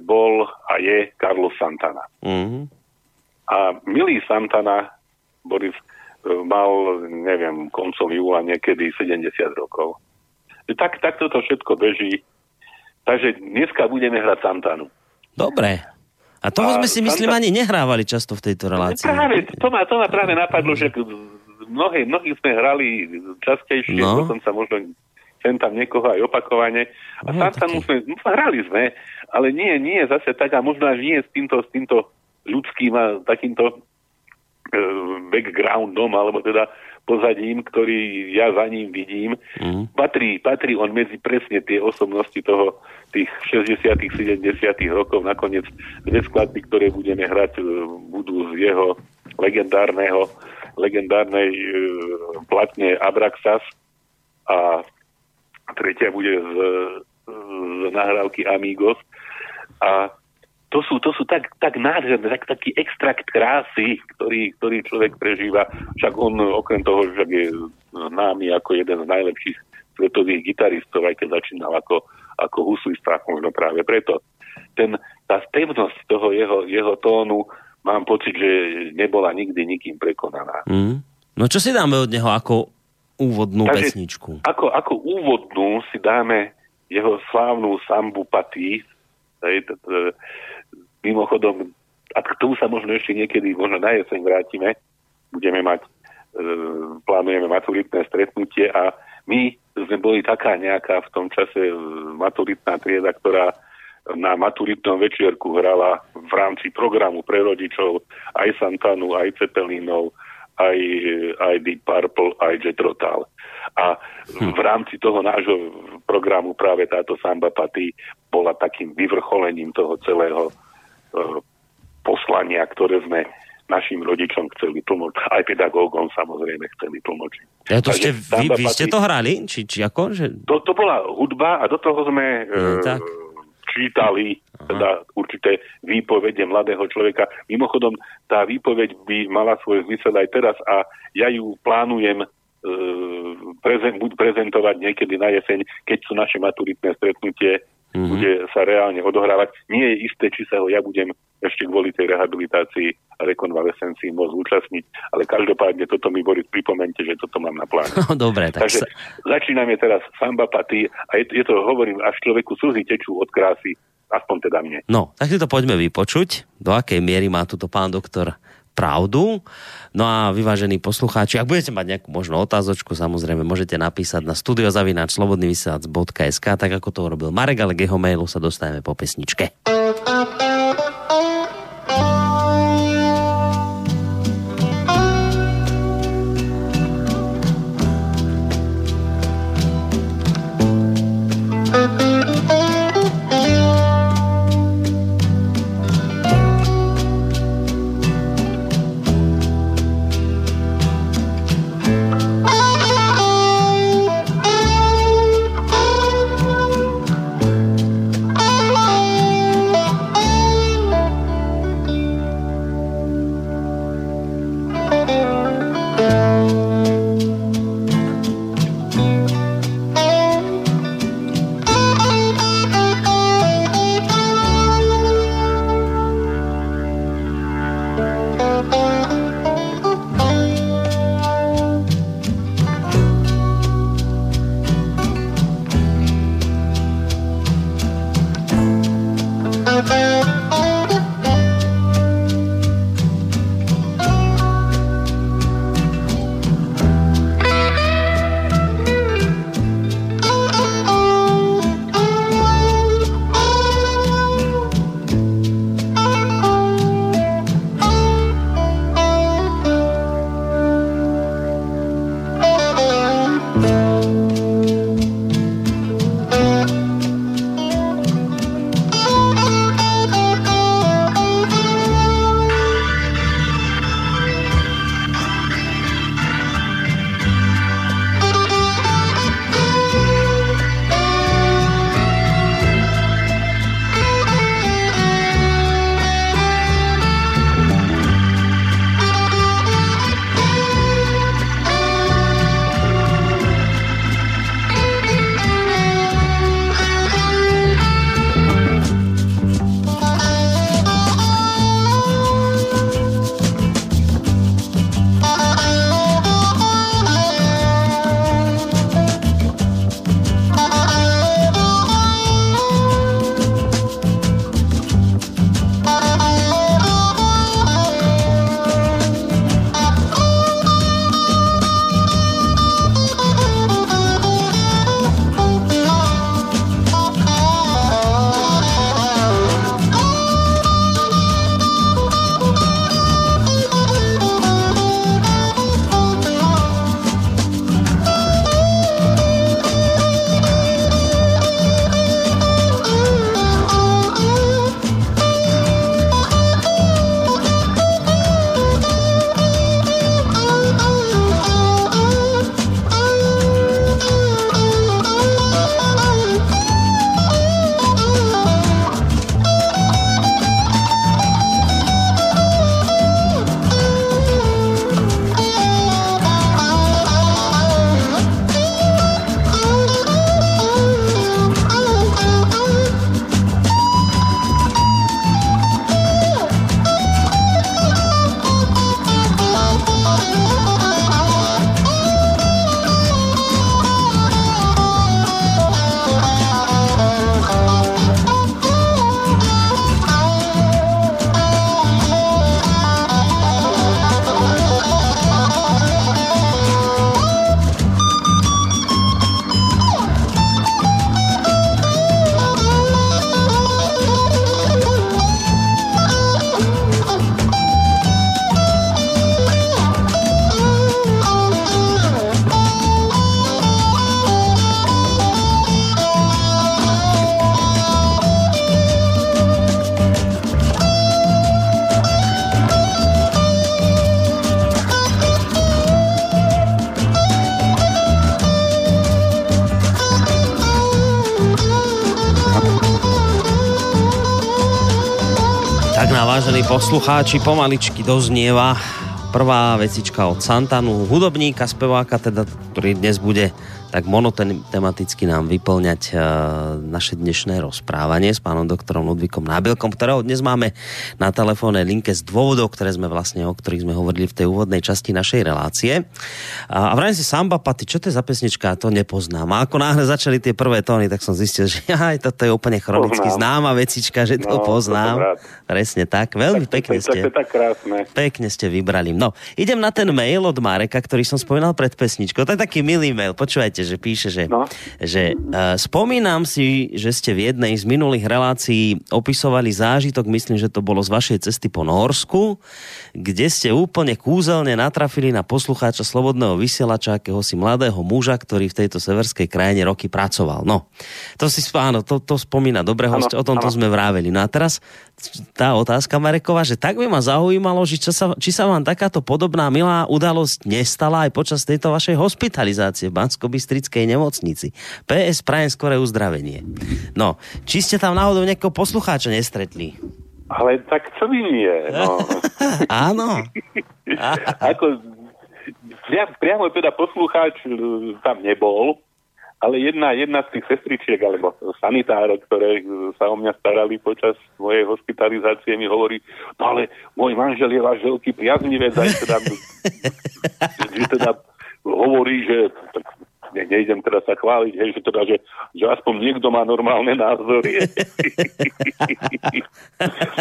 bol a je Carlos Santana. Mm-hmm. A milý Santana, Boris, e, mal, neviem, koncom júla niekedy 70 rokov. Tak, tak toto všetko beží. Takže dneska budeme hrať Santanu. Dobre. A toho sme si, myslím, ani nehrávali často v tejto relácii. Práve, to ma, to ma práve napadlo, že mnohí, mnohí sme hrali častejšie, no. sa možno sem tam niekoho aj opakovane. A no, Santanu sme, no, hrali sme, ale nie, nie zase tak a možno až nie s týmto, s týmto ľudským a takýmto uh, backgroundom, alebo teda pozadím, ktorý ja za ním vidím. Mm. Patrí, patrí on medzi presne tie osobnosti toho, tých 60 70 rokov. Nakoniec dve skladby, ktoré budeme hrať, e, budú z jeho legendárneho, legendárnej e, platne Abraxas a tretia bude z, z nahrávky Amigos. A to sú, to sú tak, tak nádherné, tak, taký extrakt krásy, ktorý, ktorý človek prežíva. Však on okrem toho, že je známy ako jeden z najlepších svetových gitaristov, aj keď začínal ako, ako huslista, možno práve preto. Ten, tá stevnosť toho jeho, jeho tónu mám pocit, že nebola nikdy nikým prekonaná. Mm. No čo si dáme od neho ako úvodnú Takže, pesničku? Ako, ako úvodnú si dáme jeho slávnu sambu Patí, Mimochodom, a k tomu sa možno ešte niekedy, možno na jeseň vrátime, budeme mať, e, plánujeme maturitné stretnutie a my sme boli taká nejaká v tom čase e, maturitná trieda, ktorá na maturitnom večierku hrala v rámci programu pre rodičov aj Santanu, aj Cepelínov, aj, aj Deep Purple, aj Jet Rotal. A hm. v rámci toho nášho programu práve táto Samba Paty bola takým vyvrcholením toho celého poslania, ktoré sme našim rodičom chceli tlmočiť. Aj pedagógom samozrejme chceli tlmočiť. Ja to ste, vy, vy ste to hrali? Či, či ako? Že... To, to bola hudba a do toho sme no, uh, čítali Aha. teda určité výpovede mladého človeka. Mimochodom, tá výpoveď by mala svoj zmysel aj teraz a ja ju plánujem buď prezentovať niekedy na jeseň, keď sú naše maturitné stretnutie, mm-hmm. bude sa reálne odohrávať. Nie je isté, či sa ho ja budem ešte kvôli tej rehabilitácii a rekonvalescencii môcť účastniť, ale každopádne toto mi Boris pripomente, že toto mám na pláne. Dobre, tak Takže sa... začíname teraz samba paty a je, je to, hovorím, až človeku slzy tečú od krásy, aspoň teda mne. No, tak si to poďme vypočuť, do akej miery má túto pán doktor pravdu. No a vyvážení poslucháči, ak budete mať nejakú možno otázočku, samozrejme môžete napísať na studiozavináč.slobodnyvysielac.sk tak ako to urobil Marek, ale k jeho mailu sa dostaneme po pesničke. Poslucháči, pomaličky doznieva. Prvá vecička od Santanu, hudobníka, speváka, teda, ktorý dnes bude tak monotematicky nám vyplňať uh, naše dnešné rozprávanie s pánom doktorom Ludvíkom Nábilkom, ktorého dnes máme na telefónnej linke z dôvodov, ktoré sme vlastne, o ktorých sme hovorili v tej úvodnej časti našej relácie. A, vrajím si Samba Paty, čo to je za pesnička, to nepoznám. A ako náhle začali tie prvé tóny, tak som zistil, že aj toto je úplne chronicky poznám. známa vecička, že to no, poznám. To Presne tak, veľmi tak, pekne ste. Je tak krásne. Pekne ste vybrali. No, idem na ten mail od Mareka, ktorý som spomínal pred pesničkou. To je taký milý mail, počúvajte, že píše, že, no. že uh, spomínam si, že ste v jednej z minulých relácií opisovali zážitok, myslím, že to bolo z vašej cesty po Norsku, kde ste úplne kúzelne natrafili na poslucháča Slobodného vysielača, akéhosi mladého muža, ktorý v tejto severskej krajine roky pracoval. No, to si áno, to, to spomína dobre host, o tomto sme vráveli. No a teraz tá otázka Marekova, že tak by ma zaujímalo, že či sa, či sa vám takáto podobná milá udalosť nestala aj počas tejto vašej hospitalizácie v bansko nemocnici. PS prajem skoré uzdravenie. No, či ste tam náhodou nejakého poslucháča nestretli? Ale tak čo by nie? No. Áno. Ako, priamo teda poslucháč tam nebol, ale jedna, jedna z tých sestričiek alebo sanitárov, ktoré sa o mňa starali počas mojej hospitalizácie, mi hovorí, no ale môj manžel je váš veľký priaznivec, aj teda, že teda hovorí, že ne, nejdem teraz sa chváliť, hej, že, teda, že, že aspoň niekto má normálne názory.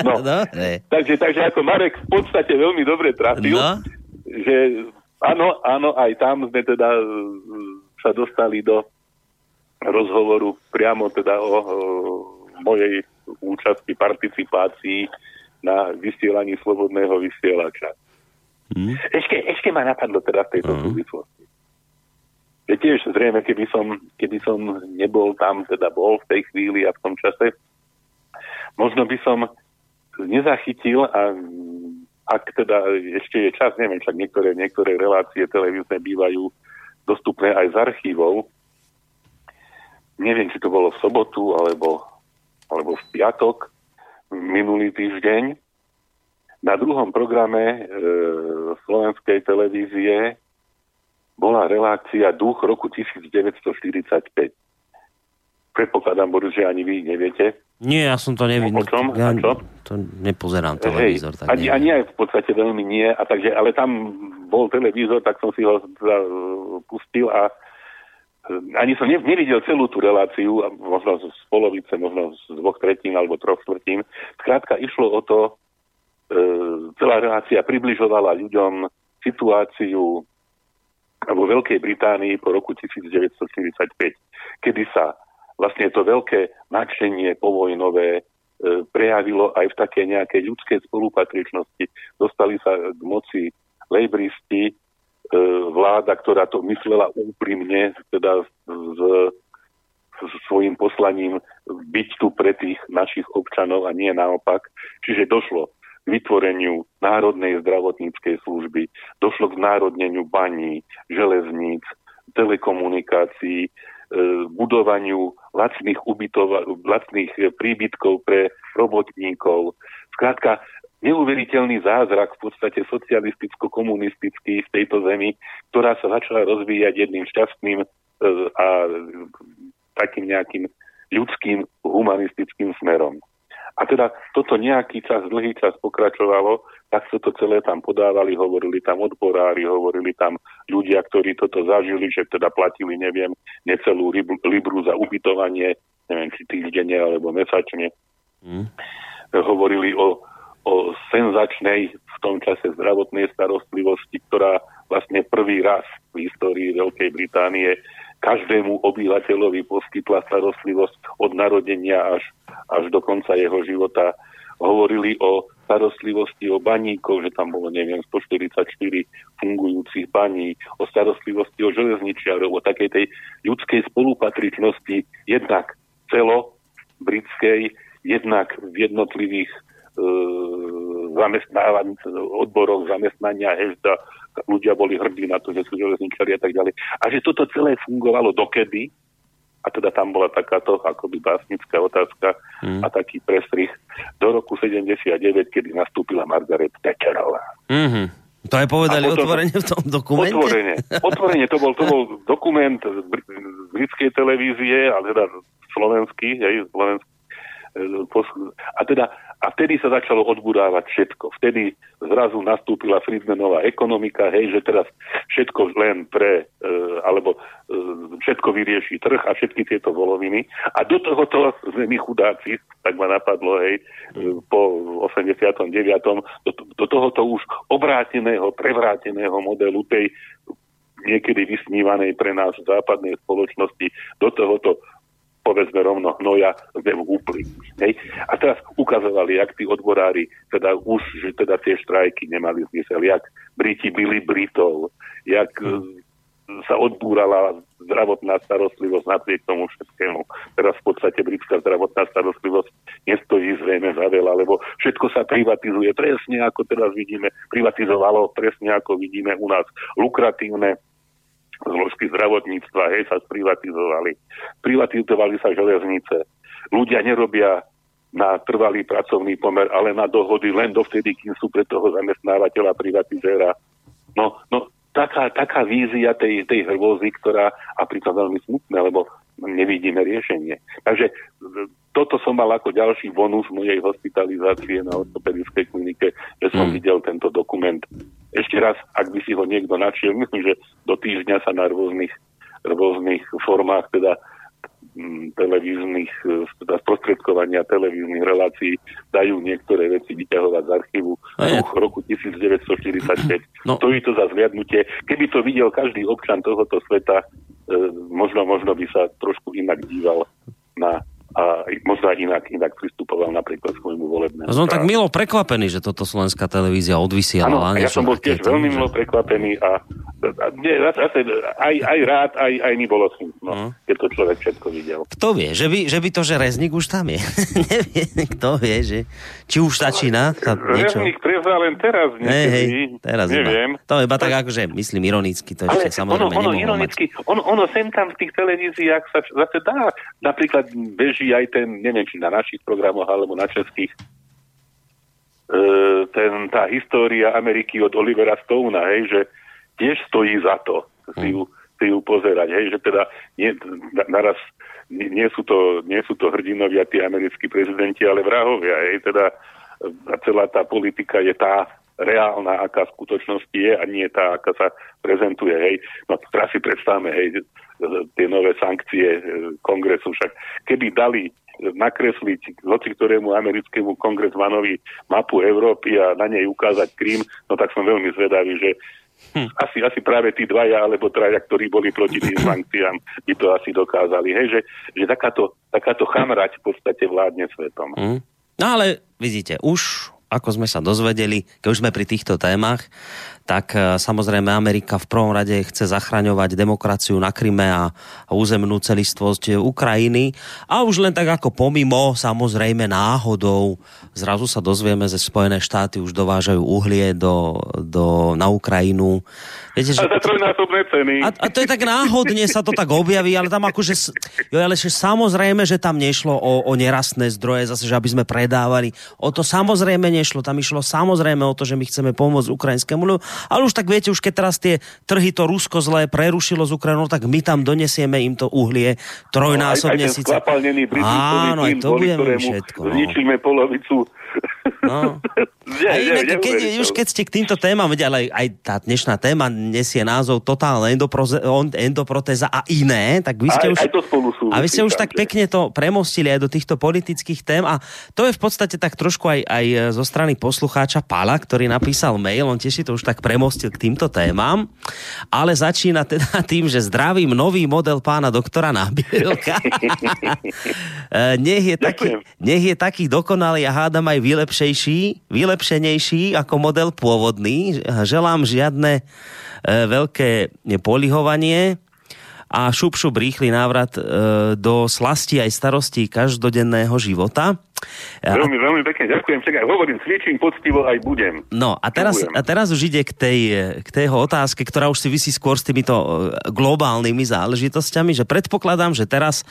no, no takže, takže ako Marek v podstate veľmi dobre trafil, no. že áno, áno, aj tam sme teda sa dostali do rozhovoru priamo teda o, o mojej účasti, participácii na vysielaní slobodného vysielača. Hmm. Ešte, ešte ma napadlo teda v tejto hmm. súvislosti. Že tiež zrejme, keby som, keby som nebol tam, teda bol v tej chvíli a v tom čase, možno by som nezachytil a ak teda ešte je čas, neviem, však niektoré, niektoré relácie televízne bývajú dostupné aj z archívov, neviem, či to bolo v sobotu alebo, alebo v piatok minulý týždeň. Na druhom programe e, slovenskej televízie bola relácia Duch roku 1945. Predpokladám, Boris, že ani vy neviete. Nie, ja som to nevidel. O čom? Ja čo? to nepozerám televízor. Tak ani, ani aj v podstate veľmi nie. A takže, ale tam bol televízor, tak som si ho pustil a ani som ne, nevidel celú tú reláciu, možno z polovice, možno z dvoch tretín alebo troch štvrtín. Skrátka išlo o to, e, celá relácia približovala ľuďom situáciu vo Veľkej Británii po roku 1945, kedy sa vlastne to veľké nadšenie povojnové e, prejavilo aj v také nejakej ľudskej spolupatričnosti. Dostali sa k moci lejbristi, vláda, ktorá to myslela úprimne, teda s, s svojím poslaním byť tu pre tých našich občanov a nie naopak. Čiže došlo k vytvoreniu Národnej zdravotníckej služby, došlo k národneniu baní, železníc, telekomunikácií, e, budovaniu lacných, ubytova- lacných príbytkov pre robotníkov. Skrátka, neuveriteľný zázrak v podstate socialisticko-komunistický v tejto zemi, ktorá sa začala rozvíjať jedným šťastným e, a takým nejakým ľudským humanistickým smerom. A teda toto nejaký čas, dlhý čas pokračovalo, tak sa to celé tam podávali, hovorili tam odborári, hovorili tam ľudia, ktorí toto zažili, že teda platili, neviem, necelú libru za ubytovanie, neviem, či týždenne alebo mesačne. Mm. Hovorili o o senzačnej v tom čase zdravotnej starostlivosti, ktorá vlastne prvý raz v histórii Veľkej Británie každému obyvateľovi poskytla starostlivosť od narodenia až, až do konca jeho života. Hovorili o starostlivosti o baníkov, že tam bolo, neviem, 144 fungujúcich baní, o starostlivosti o železničiarov, o takej tej ľudskej spolupatričnosti jednak celo britskej, jednak v jednotlivých zamestnávaní, odboroch zamestnania, že ľudia boli hrdí na to, že sú železničari a tak ďalej. A že toto celé fungovalo dokedy, a teda tam bola takáto akoby básnická otázka mm. a taký prestrih do roku 79, kedy nastúpila Margaret Thatcherová. Mm-hmm. To aj povedali potom, otvorene v tom dokumente? Otvorene. Otvorene. To bol, to bol dokument z britskej televízie, ale teda slovenský, hej, slovenský. E, a teda a vtedy sa začalo odburávať všetko. Vtedy zrazu nastúpila Friedmanová ekonomika, hej, že teraz všetko len pre, e, alebo e, všetko vyrieši trh a všetky tieto voloviny. A do tohoto sme my chudáci, tak ma napadlo, hej, e, po 89. Do, do tohoto už obráteného, prevráteného modelu tej niekedy vysnívanej pre nás v západnej spoločnosti do tohoto povedzme rovno hnoja sme úpli. Hej? A teraz ukazovali, jak tí odborári, teda už, že teda tie štrajky nemali zmysel, jak Briti byli Britov, jak hmm. sa odbúrala zdravotná starostlivosť napriek tomu všetkému. Teraz v podstate britská zdravotná starostlivosť nestojí zrejme za veľa, lebo všetko sa privatizuje presne ako teraz vidíme, privatizovalo presne ako vidíme u nás lukratívne zložky zdravotníctva, hej, sa sprivatizovali. Privatizovali sa železnice. Ľudia nerobia na trvalý pracovný pomer, ale na dohody len dovtedy, kým sú pre toho zamestnávateľa privatizéra. No, no taká, taká vízia tej, tej hrôzy, ktorá, a pritom veľmi smutné, lebo nevidíme riešenie. Takže toto som mal ako ďalší bonus mojej hospitalizácie na ortopedickej klinike, že som mm. videl tento dokument. Ešte raz, ak by si ho niekto načiel, myslím, že do týždňa sa na rôznych, rôznych formách teda mm, televíznych, teda sprostredkovania televíznych relácií dajú niektoré veci vyťahovať z archívu z roku 1945. No. Stojí to za zliadnutie. Keby to videl každý občan tohoto sveta, e, možno, možno by sa trošku inak díval na a možno aj inak, inak pristupoval napríklad svojmu volebnému. Som tak milo prekvapený, že toto slovenská televízia odvysielala. Áno, ja som bol tiež veľmi milo prekvapený a, a nie, zase, aj, aj rád, aj, aj mi bolo smutno, uh-huh. keď to človek všetko videl. Kto vie, že by, že by to, že Reznik už tam je? Nevie, kto vie, že či už začína sa niečo... Reznik prevzal len teraz niekedy, hey, hey, teraz neviem. Iba. To iba tak akože, myslím ironicky, to ešte samozrejme ono, ono, ironicky, mať. ono, ono sem tam v tých televíziách sa zase dá, napríklad beží beží aj ten, neviem, či na našich programoch alebo na českých, e, ten, tá história Ameriky od Olivera Stouna, hej, že tiež stojí za to si ju, si ju pozerať, hej, že teda nie, naraz nie, nie, sú to, nie sú to hrdinovia tí americkí prezidenti, ale vrahovia, hej, teda a celá tá politika je tá reálna, aká v skutočnosti je a nie tá, aká sa prezentuje. Hej. No teraz si predstavme, hej, tie nové sankcie e, kongresu. Však keby dali nakresliť voči ktorému americkému kongresmanovi mapu Európy a na nej ukázať Krím, no tak som veľmi zvedavý, že Hm. Asi, asi práve tí dvaja alebo traja, ktorí boli proti tým sankciám, by to asi dokázali. Hej, že, že takáto, takáto chamrať v podstate vládne svetom. Hm. No ale vidíte, už ako sme sa dozvedeli, keď už sme pri týchto témach, tak e, samozrejme Amerika v prvom rade chce zachraňovať demokraciu na Kryme a, a územnú celistvosť Ukrajiny. A už len tak ako pomimo, samozrejme náhodou, zrazu sa dozvieme, že Spojené štáty už dovážajú uhlie do, do, na Ukrajinu. Viete, že... A za trojnásobné ceny. A, a to je tak náhodne sa to tak objaví, ale tam akože... Jo, ale že samozrejme, že tam nešlo o, o nerastné zdroje, zase, že aby sme predávali. O to samozrejme nešlo. Tam išlo samozrejme o to, že my chceme pomôcť ukrajinskému ale už tak viete, už keď teraz tie trhy to Rusko zlé prerušilo z Ukrajinou, tak my tam donesieme im to uhlie trojnásobne no, aj, aj síce. Áno, aj to budeme všetko. No. Zničíme polovicu No. nie, a inak, nie, keď, už keď ste k týmto témam, ale aj tá dnešná téma nesie názov totálna endoprotéza a iné, tak vy ste aj, už, aj to spolu sú, a vy ste už tak pekne to premostili aj do týchto politických tém a to je v podstate tak trošku aj, aj zo strany poslucháča Pala, ktorý napísal mail, on tiež si to už tak premostil k týmto témam, ale začína teda tým, že zdravím nový model pána doktora Nábielka. E, nech, je taký, nech je taký dokonalý a hádam aj vylepšejší, vylepšenejší ako model pôvodný. Želám žiadne e, veľké polihovanie a šup, šup rýchly návrat e, do slasti aj starostí každodenného života. Ja... Veľmi, veľmi pekne ďakujem. Čakaj, hovorím, cvičím poctivo, aj budem. No a teraz, a teraz už ide k tej, k tejho otázke, ktorá už si vysí skôr s týmito e, globálnymi záležitosťami, že predpokladám, že teraz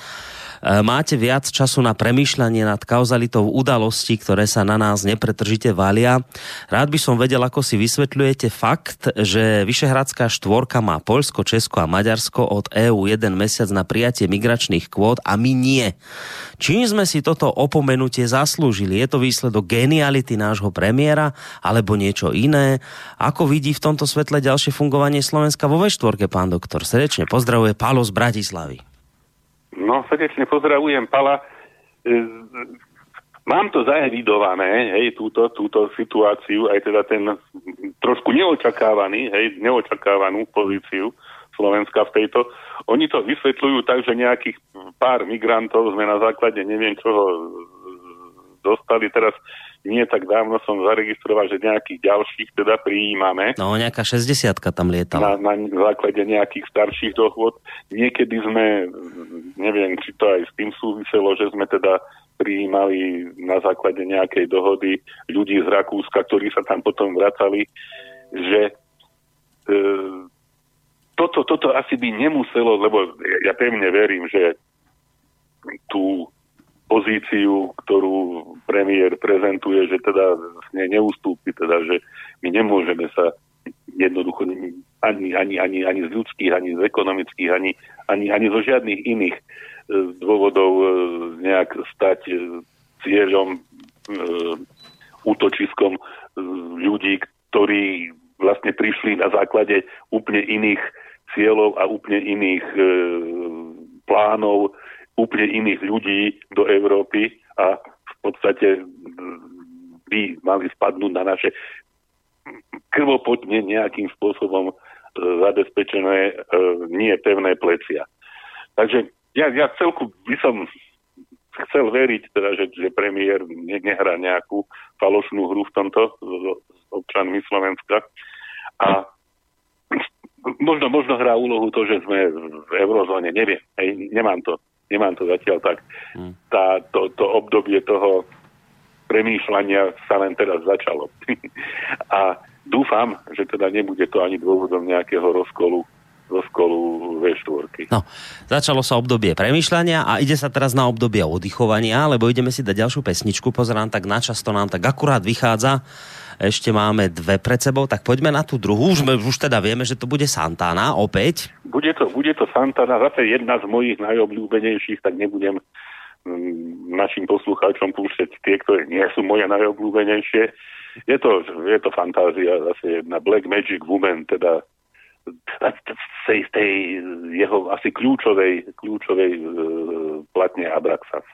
E, máte viac času na premýšľanie nad kauzalitou udalostí, ktoré sa na nás nepretržite valia. Rád by som vedel, ako si vysvetľujete fakt, že Vyšehradská štvorka má Polsko, Česko a Maďarsko od EÚ jeden mesiac na prijatie migračných kvót a my nie. Čím sme si toto opomenutie zaslúžili? Je to výsledok geniality nášho premiéra alebo niečo iné? Ako vidí v tomto svetle ďalšie fungovanie Slovenska vo V4, pán doktor? Srdečne pozdravuje Pálo z Bratislavy. No, srdečne pozdravujem Pala. E, mám to zaevidované, hej, túto, túto situáciu, aj teda ten trošku neočakávaný, hej, neočakávanú pozíciu Slovenska v tejto. Oni to vysvetľujú tak, že nejakých pár migrantov sme na základe neviem čoho dostali. Teraz nie tak dávno som zaregistroval, že nejakých ďalších teda prijímame. No, nejaká 60 tam lietala. Na, na základe nejakých starších dohôd. Niekedy sme, neviem, či to aj s tým súviselo, že sme teda prijímali na základe nejakej dohody ľudí z Rakúska, ktorí sa tam potom vracali, že e, toto, toto asi by nemuselo, lebo ja pevne verím, že tú pozíciu, ktorú premiér prezentuje, že teda ne, neustúpi, teda, že my nemôžeme sa jednoducho ani, ani, ani, ani z ľudských, ani z ekonomických, ani, ani, ani zo žiadnych iných e, dôvodov e, nejak stať e, cieľom, útočiskom ľudí, ktorí vlastne prišli na základe úplne iných cieľov a úplne iných plánov úplne iných ľudí do Európy a v podstate by mali spadnúť na naše krvopotne nejakým spôsobom e, zabezpečené e, nie pevné plecia. Takže ja, ja celku by som chcel veriť, teda, že, že premiér ne, nehrá nejakú falošnú hru v tomto s občanmi Slovenska. A možno, možno hrá úlohu to, že sme v eurozóne, neviem, hej, nemám to nemám to zatiaľ tak. Hmm. Tá, to, to obdobie toho premýšľania sa len teraz začalo. a dúfam, že teda nebude to ani dôvodom nejakého rozkolu rozkolu V4. No, začalo sa obdobie premýšľania a ide sa teraz na obdobie oddychovania, lebo ideme si dať ďalšiu pesničku, pozerám tak na čas, to nám tak akurát vychádza ešte máme dve pred sebou, tak poďme na tú druhú. Už, už teda vieme, že to bude Santana opäť. Bude to, bude to Santana, zase jedna z mojich najobľúbenejších, tak nebudem mm, našim poslucháčom púšťať tie, ktoré nie sú moje najobľúbenejšie. Je to, je to fantázia, zase jedna Black Magic Woman, teda z tej jeho asi kľúčovej, kľúčovej uh, platne Abraxas.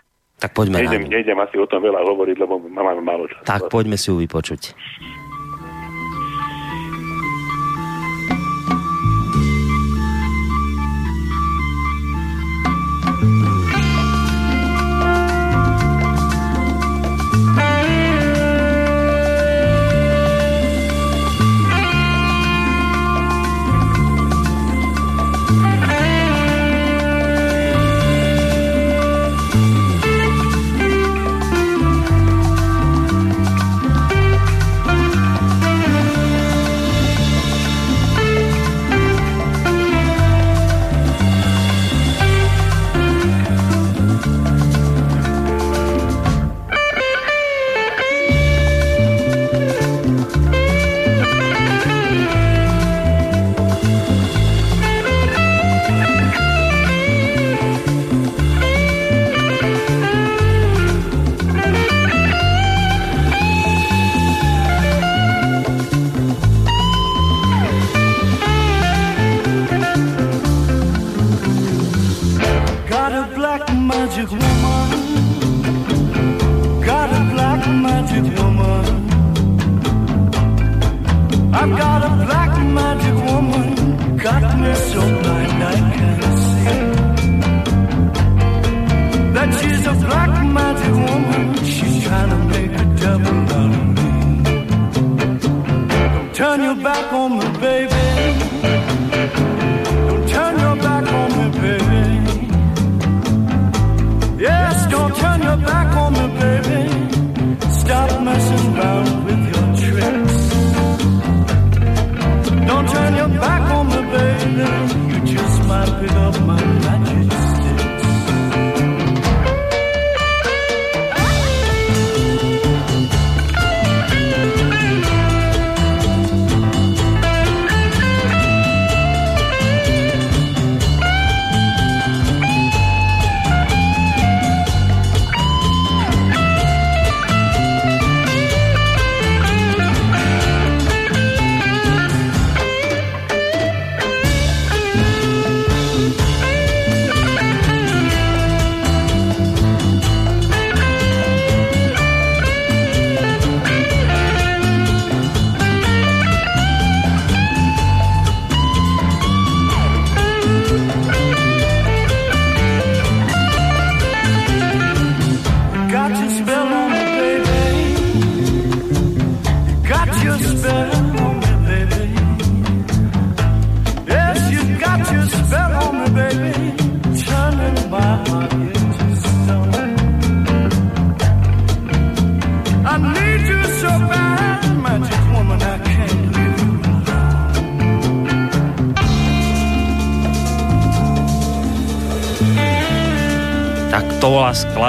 Tak poďme nejdem, na nejdem asi o tom veľa hovoriť, lebo máme málo času. Tak poďme si ju vypočuť.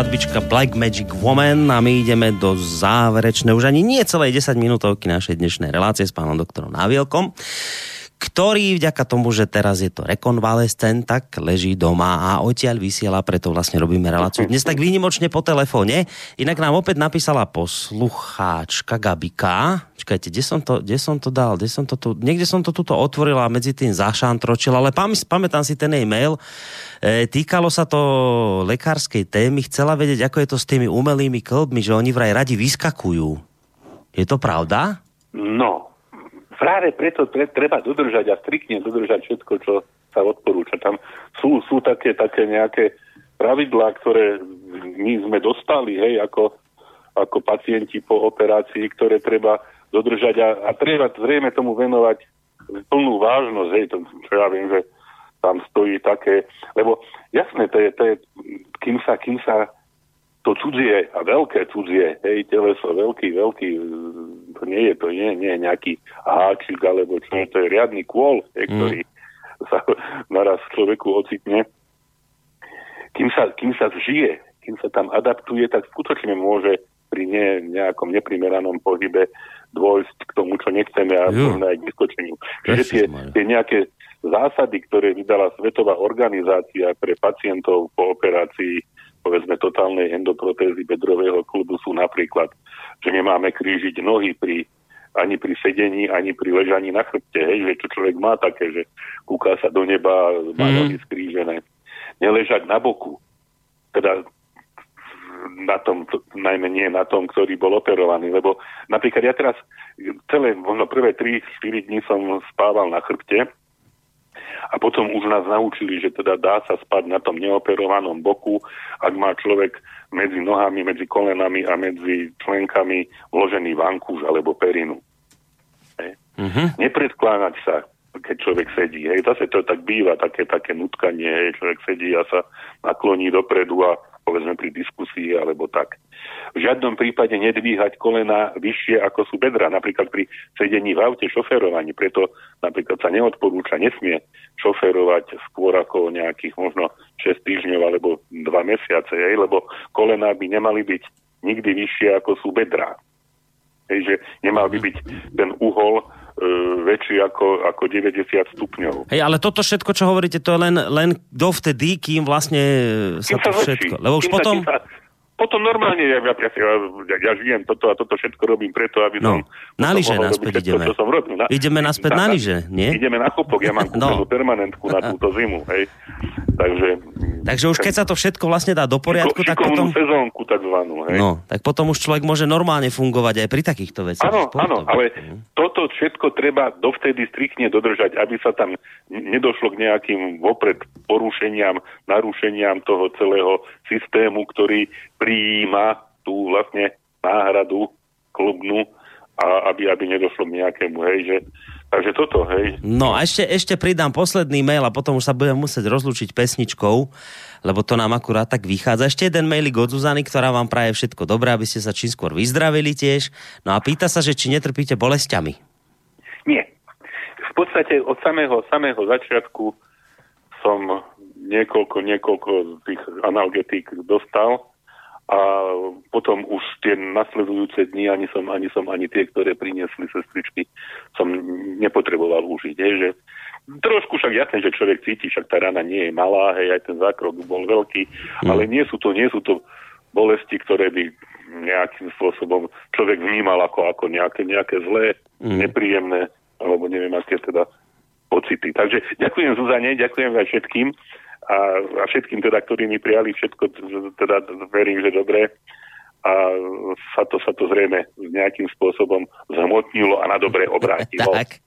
Skladbička Black Magic Woman a my ideme do záverečnej, už ani nie celej 10 minútovky našej dnešnej relácie s pánom doktorom Návielkom ktorý vďaka tomu, že teraz je to rekonvalescent, tak leží doma a odtiaľ vysiela, preto vlastne robíme reláciu. Dnes tak výnimočne po telefóne. Inak nám opäť napísala poslucháčka Gabika. Čakajte, kde som to, kde som to dal? Kde som to tu, niekde som to tuto otvorila a medzi tým zašantročil, ale pam, pamätám si ten e-mail. E, týkalo sa to lekárskej témy. Chcela vedieť, ako je to s tými umelými klbmi, že oni vraj radi vyskakujú. Je to pravda? No, práve preto pre, treba dodržať a striktne dodržať všetko, čo sa odporúča. Tam sú, sú také, také nejaké pravidlá, ktoré my sme dostali, hej, ako, ako pacienti po operácii, ktoré treba dodržať a, a treba zrejme tomu venovať plnú vážnosť, hej, to, čo ja viem, že tam stojí také, lebo jasné, to je, to je kým sa, kým sa to cudzie a veľké cudzie, hej, teleso, veľký, veľký, to nie je, to nie, nie je nejaký háčik, alebo čo, to je riadny kôl, hej, mm. ktorý sa naraz človeku ocitne. Kým sa, kým sa zžije, kým sa tam adaptuje, tak skutočne môže pri ne, nejakom neprimeranom pohybe dôjsť k tomu, čo nechceme a možno aj k vyskočeniu. Čiže tie, tie nejaké zásady, ktoré vydala Svetová organizácia pre pacientov po operácii povedzme totálnej endoprotézy bedrového klubu sú napríklad, že nemáme krížiť nohy pri ani pri sedení, ani pri ležaní na chrbte, hej, že čo človek má také, že kúka sa do neba, má mm. nohy skrížené. Neležať na boku, teda na tom, najmä nie na tom, ktorý bol operovaný, lebo napríklad ja teraz celé, možno prvé 3-4 dní som spával na chrbte, a potom už nás naučili, že teda dá sa spať na tom neoperovanom boku, ak má človek medzi nohami, medzi kolenami a medzi členkami vložený vankúš alebo perinu. Uh-huh. Nepredkláňať sa, keď človek sedí. Hej. Zase to tak býva, také, také nutkanie, hej. človek sedí a sa nakloní dopredu a povedzme pri diskusii alebo tak. V žiadnom prípade nedvíhať kolena vyššie ako sú bedra, napríklad pri sedení v aute, šoferovaní. Preto napríklad sa neodporúča, nesmie šoferovať skôr ako nejakých možno 6 týždňov alebo 2 mesiace, hej, lebo kolena by nemali byť nikdy vyššie ako sú bedrá. Hej, že nemal by byť ten uhol väčší ako, ako 90 stupňov. Hej, ale toto všetko, čo hovoríte, to je len, len dovtedy, kým vlastne sa kým to sa všetko... Lebo už potom... Sa, potom normálne, ja, ja, ja, ja žijem toto a toto všetko robím preto, aby no, som... Na lyže naspäť ideme. Čo som robil. Na, ideme naspäť na, na lyže, nie? Ideme na chopok, ja mám no. permanentku na túto zimu, hej. Takže... Takže už keď sa to všetko vlastne dá do poriadku, tak potom... sezónku takzvanú, hej. No, tak potom už človek môže normálne fungovať aj pri takýchto veciach. Áno, áno, ale toto všetko treba dovtedy striktne dodržať, aby sa tam nedošlo k nejakým vopred porušeniam, narušeniam toho celého systému, ktorý prijíma tú vlastne náhradu klubnú a aby, aby nedošlo k nejakému, hej, že Takže toto, hej. No a ešte, ešte pridám posledný mail a potom už sa budem musieť rozlúčiť pesničkou, lebo to nám akurát tak vychádza. Ešte jeden mailik od Zuzany, ktorá vám praje všetko dobré, aby ste sa čím skôr vyzdravili tiež. No a pýta sa, že či netrpíte bolestiami. Nie. V podstate od samého, samého začiatku som niekoľko, niekoľko tých analgetík dostal a potom už tie nasledujúce dni ani som, ani som, ani tie, ktoré priniesli sestričky, som nepotreboval užiť. Je, že trošku však jasne, že človek cíti, však tá rana nie je malá, hej, aj ten zákrok bol veľký, mm. ale nie sú to, nie sú to bolesti, ktoré by nejakým spôsobom človek vnímal ako, ako nejaké, nejaké zlé, mm. nepríjemné, alebo neviem, aké teda pocity. Takže ďakujem Zuzane, ďakujem aj všetkým a, a všetkým teda, ktorí mi prijali všetko, teda verím, že dobre a sa to, sa to zrejme nejakým spôsobom zhmotnilo a na dobre obrátilo. tak.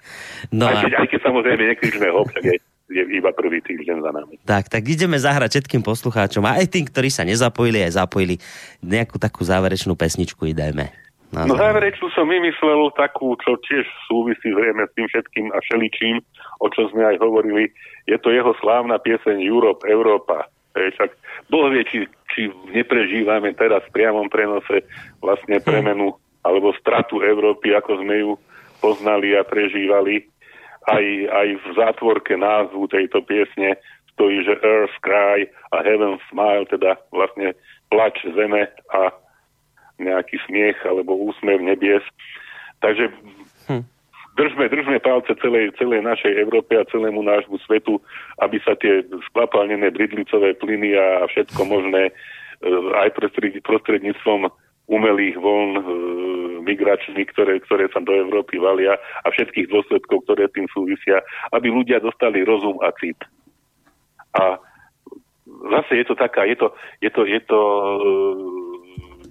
No a... Aj, keď, aj keď samozrejme nekričné hop, tak je, je iba prvý týždeň za nami. Tak, tak ideme zahrať všetkým poslucháčom a aj tým, ktorí sa nezapojili, aj zapojili nejakú takú záverečnú pesničku ideme. No záverečnú som vymyslel takú, čo tiež súvisí zrejme s tým všetkým a šeličím, o čom sme aj hovorili. Je to jeho slávna pieseň Europe, Európa. Však Boh vie, či, či neprežívame teraz v priamom prenose vlastne premenu alebo stratu Európy, ako sme ju poznali a prežívali. Aj, aj v zátvorke názvu tejto piesne stojí, že Earth Cry a Heaven Smile, teda vlastne plač zeme a nejaký smiech alebo úsmev nebies. Takže hm. držme, držme palce celej, celej našej Európe a celému nášmu svetu, aby sa tie skvapalnené bridlicové plyny a všetko možné e, aj prostredníctvom umelých vln e, migračných, ktoré, ktoré sa do Európy valia a všetkých dôsledkov, ktoré tým súvisia, aby ľudia dostali rozum a cit. A zase je to taká, je to, je to, je to e,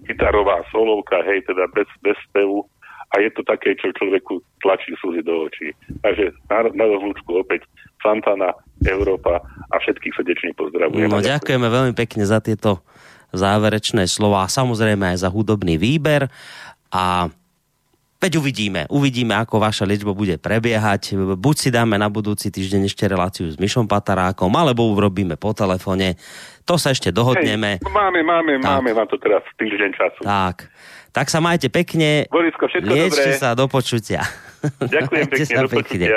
gitarová solovka, hej, teda bez, bez spevu a je to také, čo človeku tlačí slzy do očí. Takže na, na rozlúčku opäť Santana, Európa a všetkých srdečne pozdravujem. No, ďakujeme veľmi pekne za tieto záverečné slova a samozrejme aj za hudobný výber a Veď uvidíme, uvidíme, ako vaša liečba bude prebiehať. Buď si dáme na budúci týždeň ešte reláciu s Mišom Patarákom, alebo urobíme po telefóne. To sa ešte dohodneme. Hej, máme, máme, tak. máme na to teraz týždeň času. Tak. Tak sa majte pekne. Borisko, všetko Liečte dobré. sa, do počutia. Ďakujem pekne, do počutia.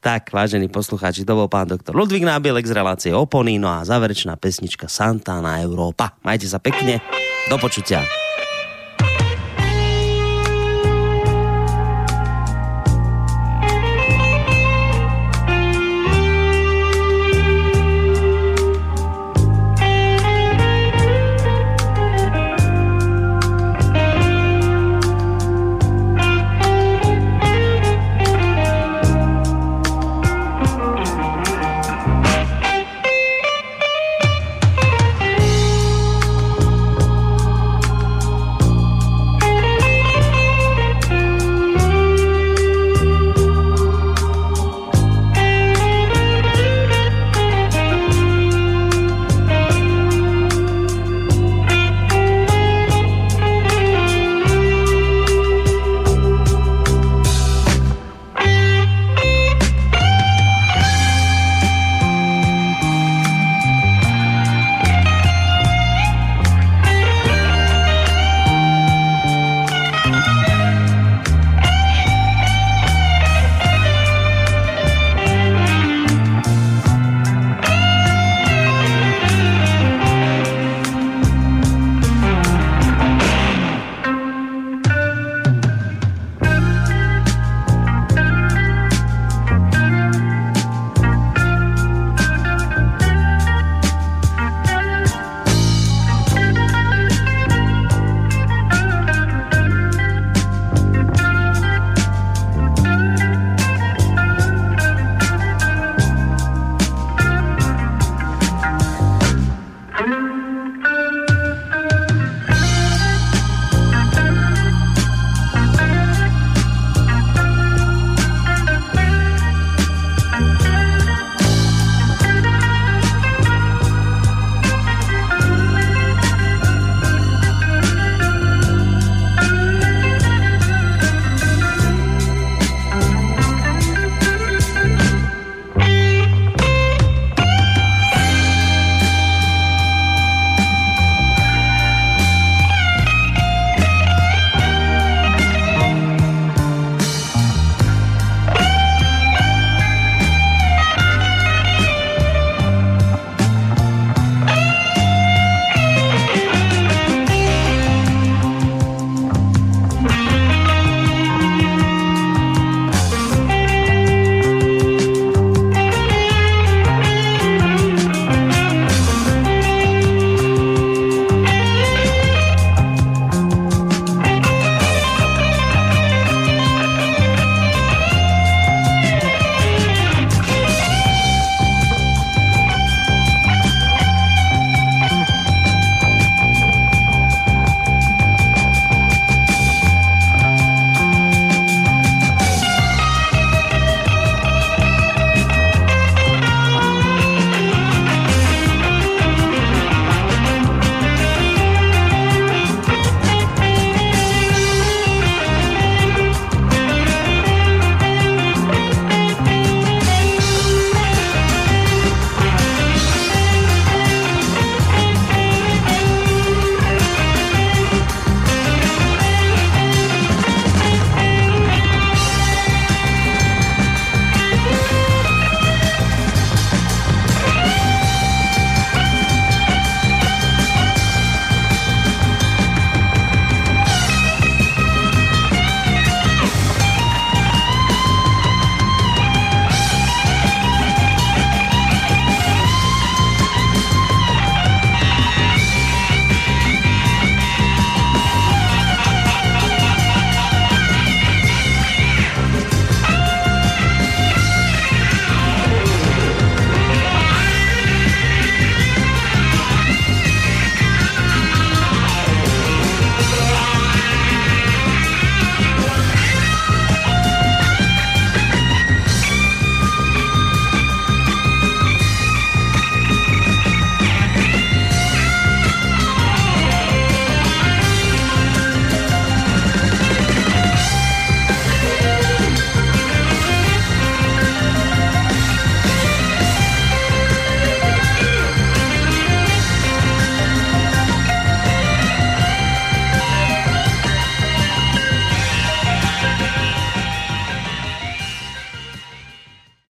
Tak, vážení poslucháči, to bol pán doktor Ludvík Nábielek z relácie Opony, no a záverečná pesnička Santa na Európa. Majte sa pekne, do počutia.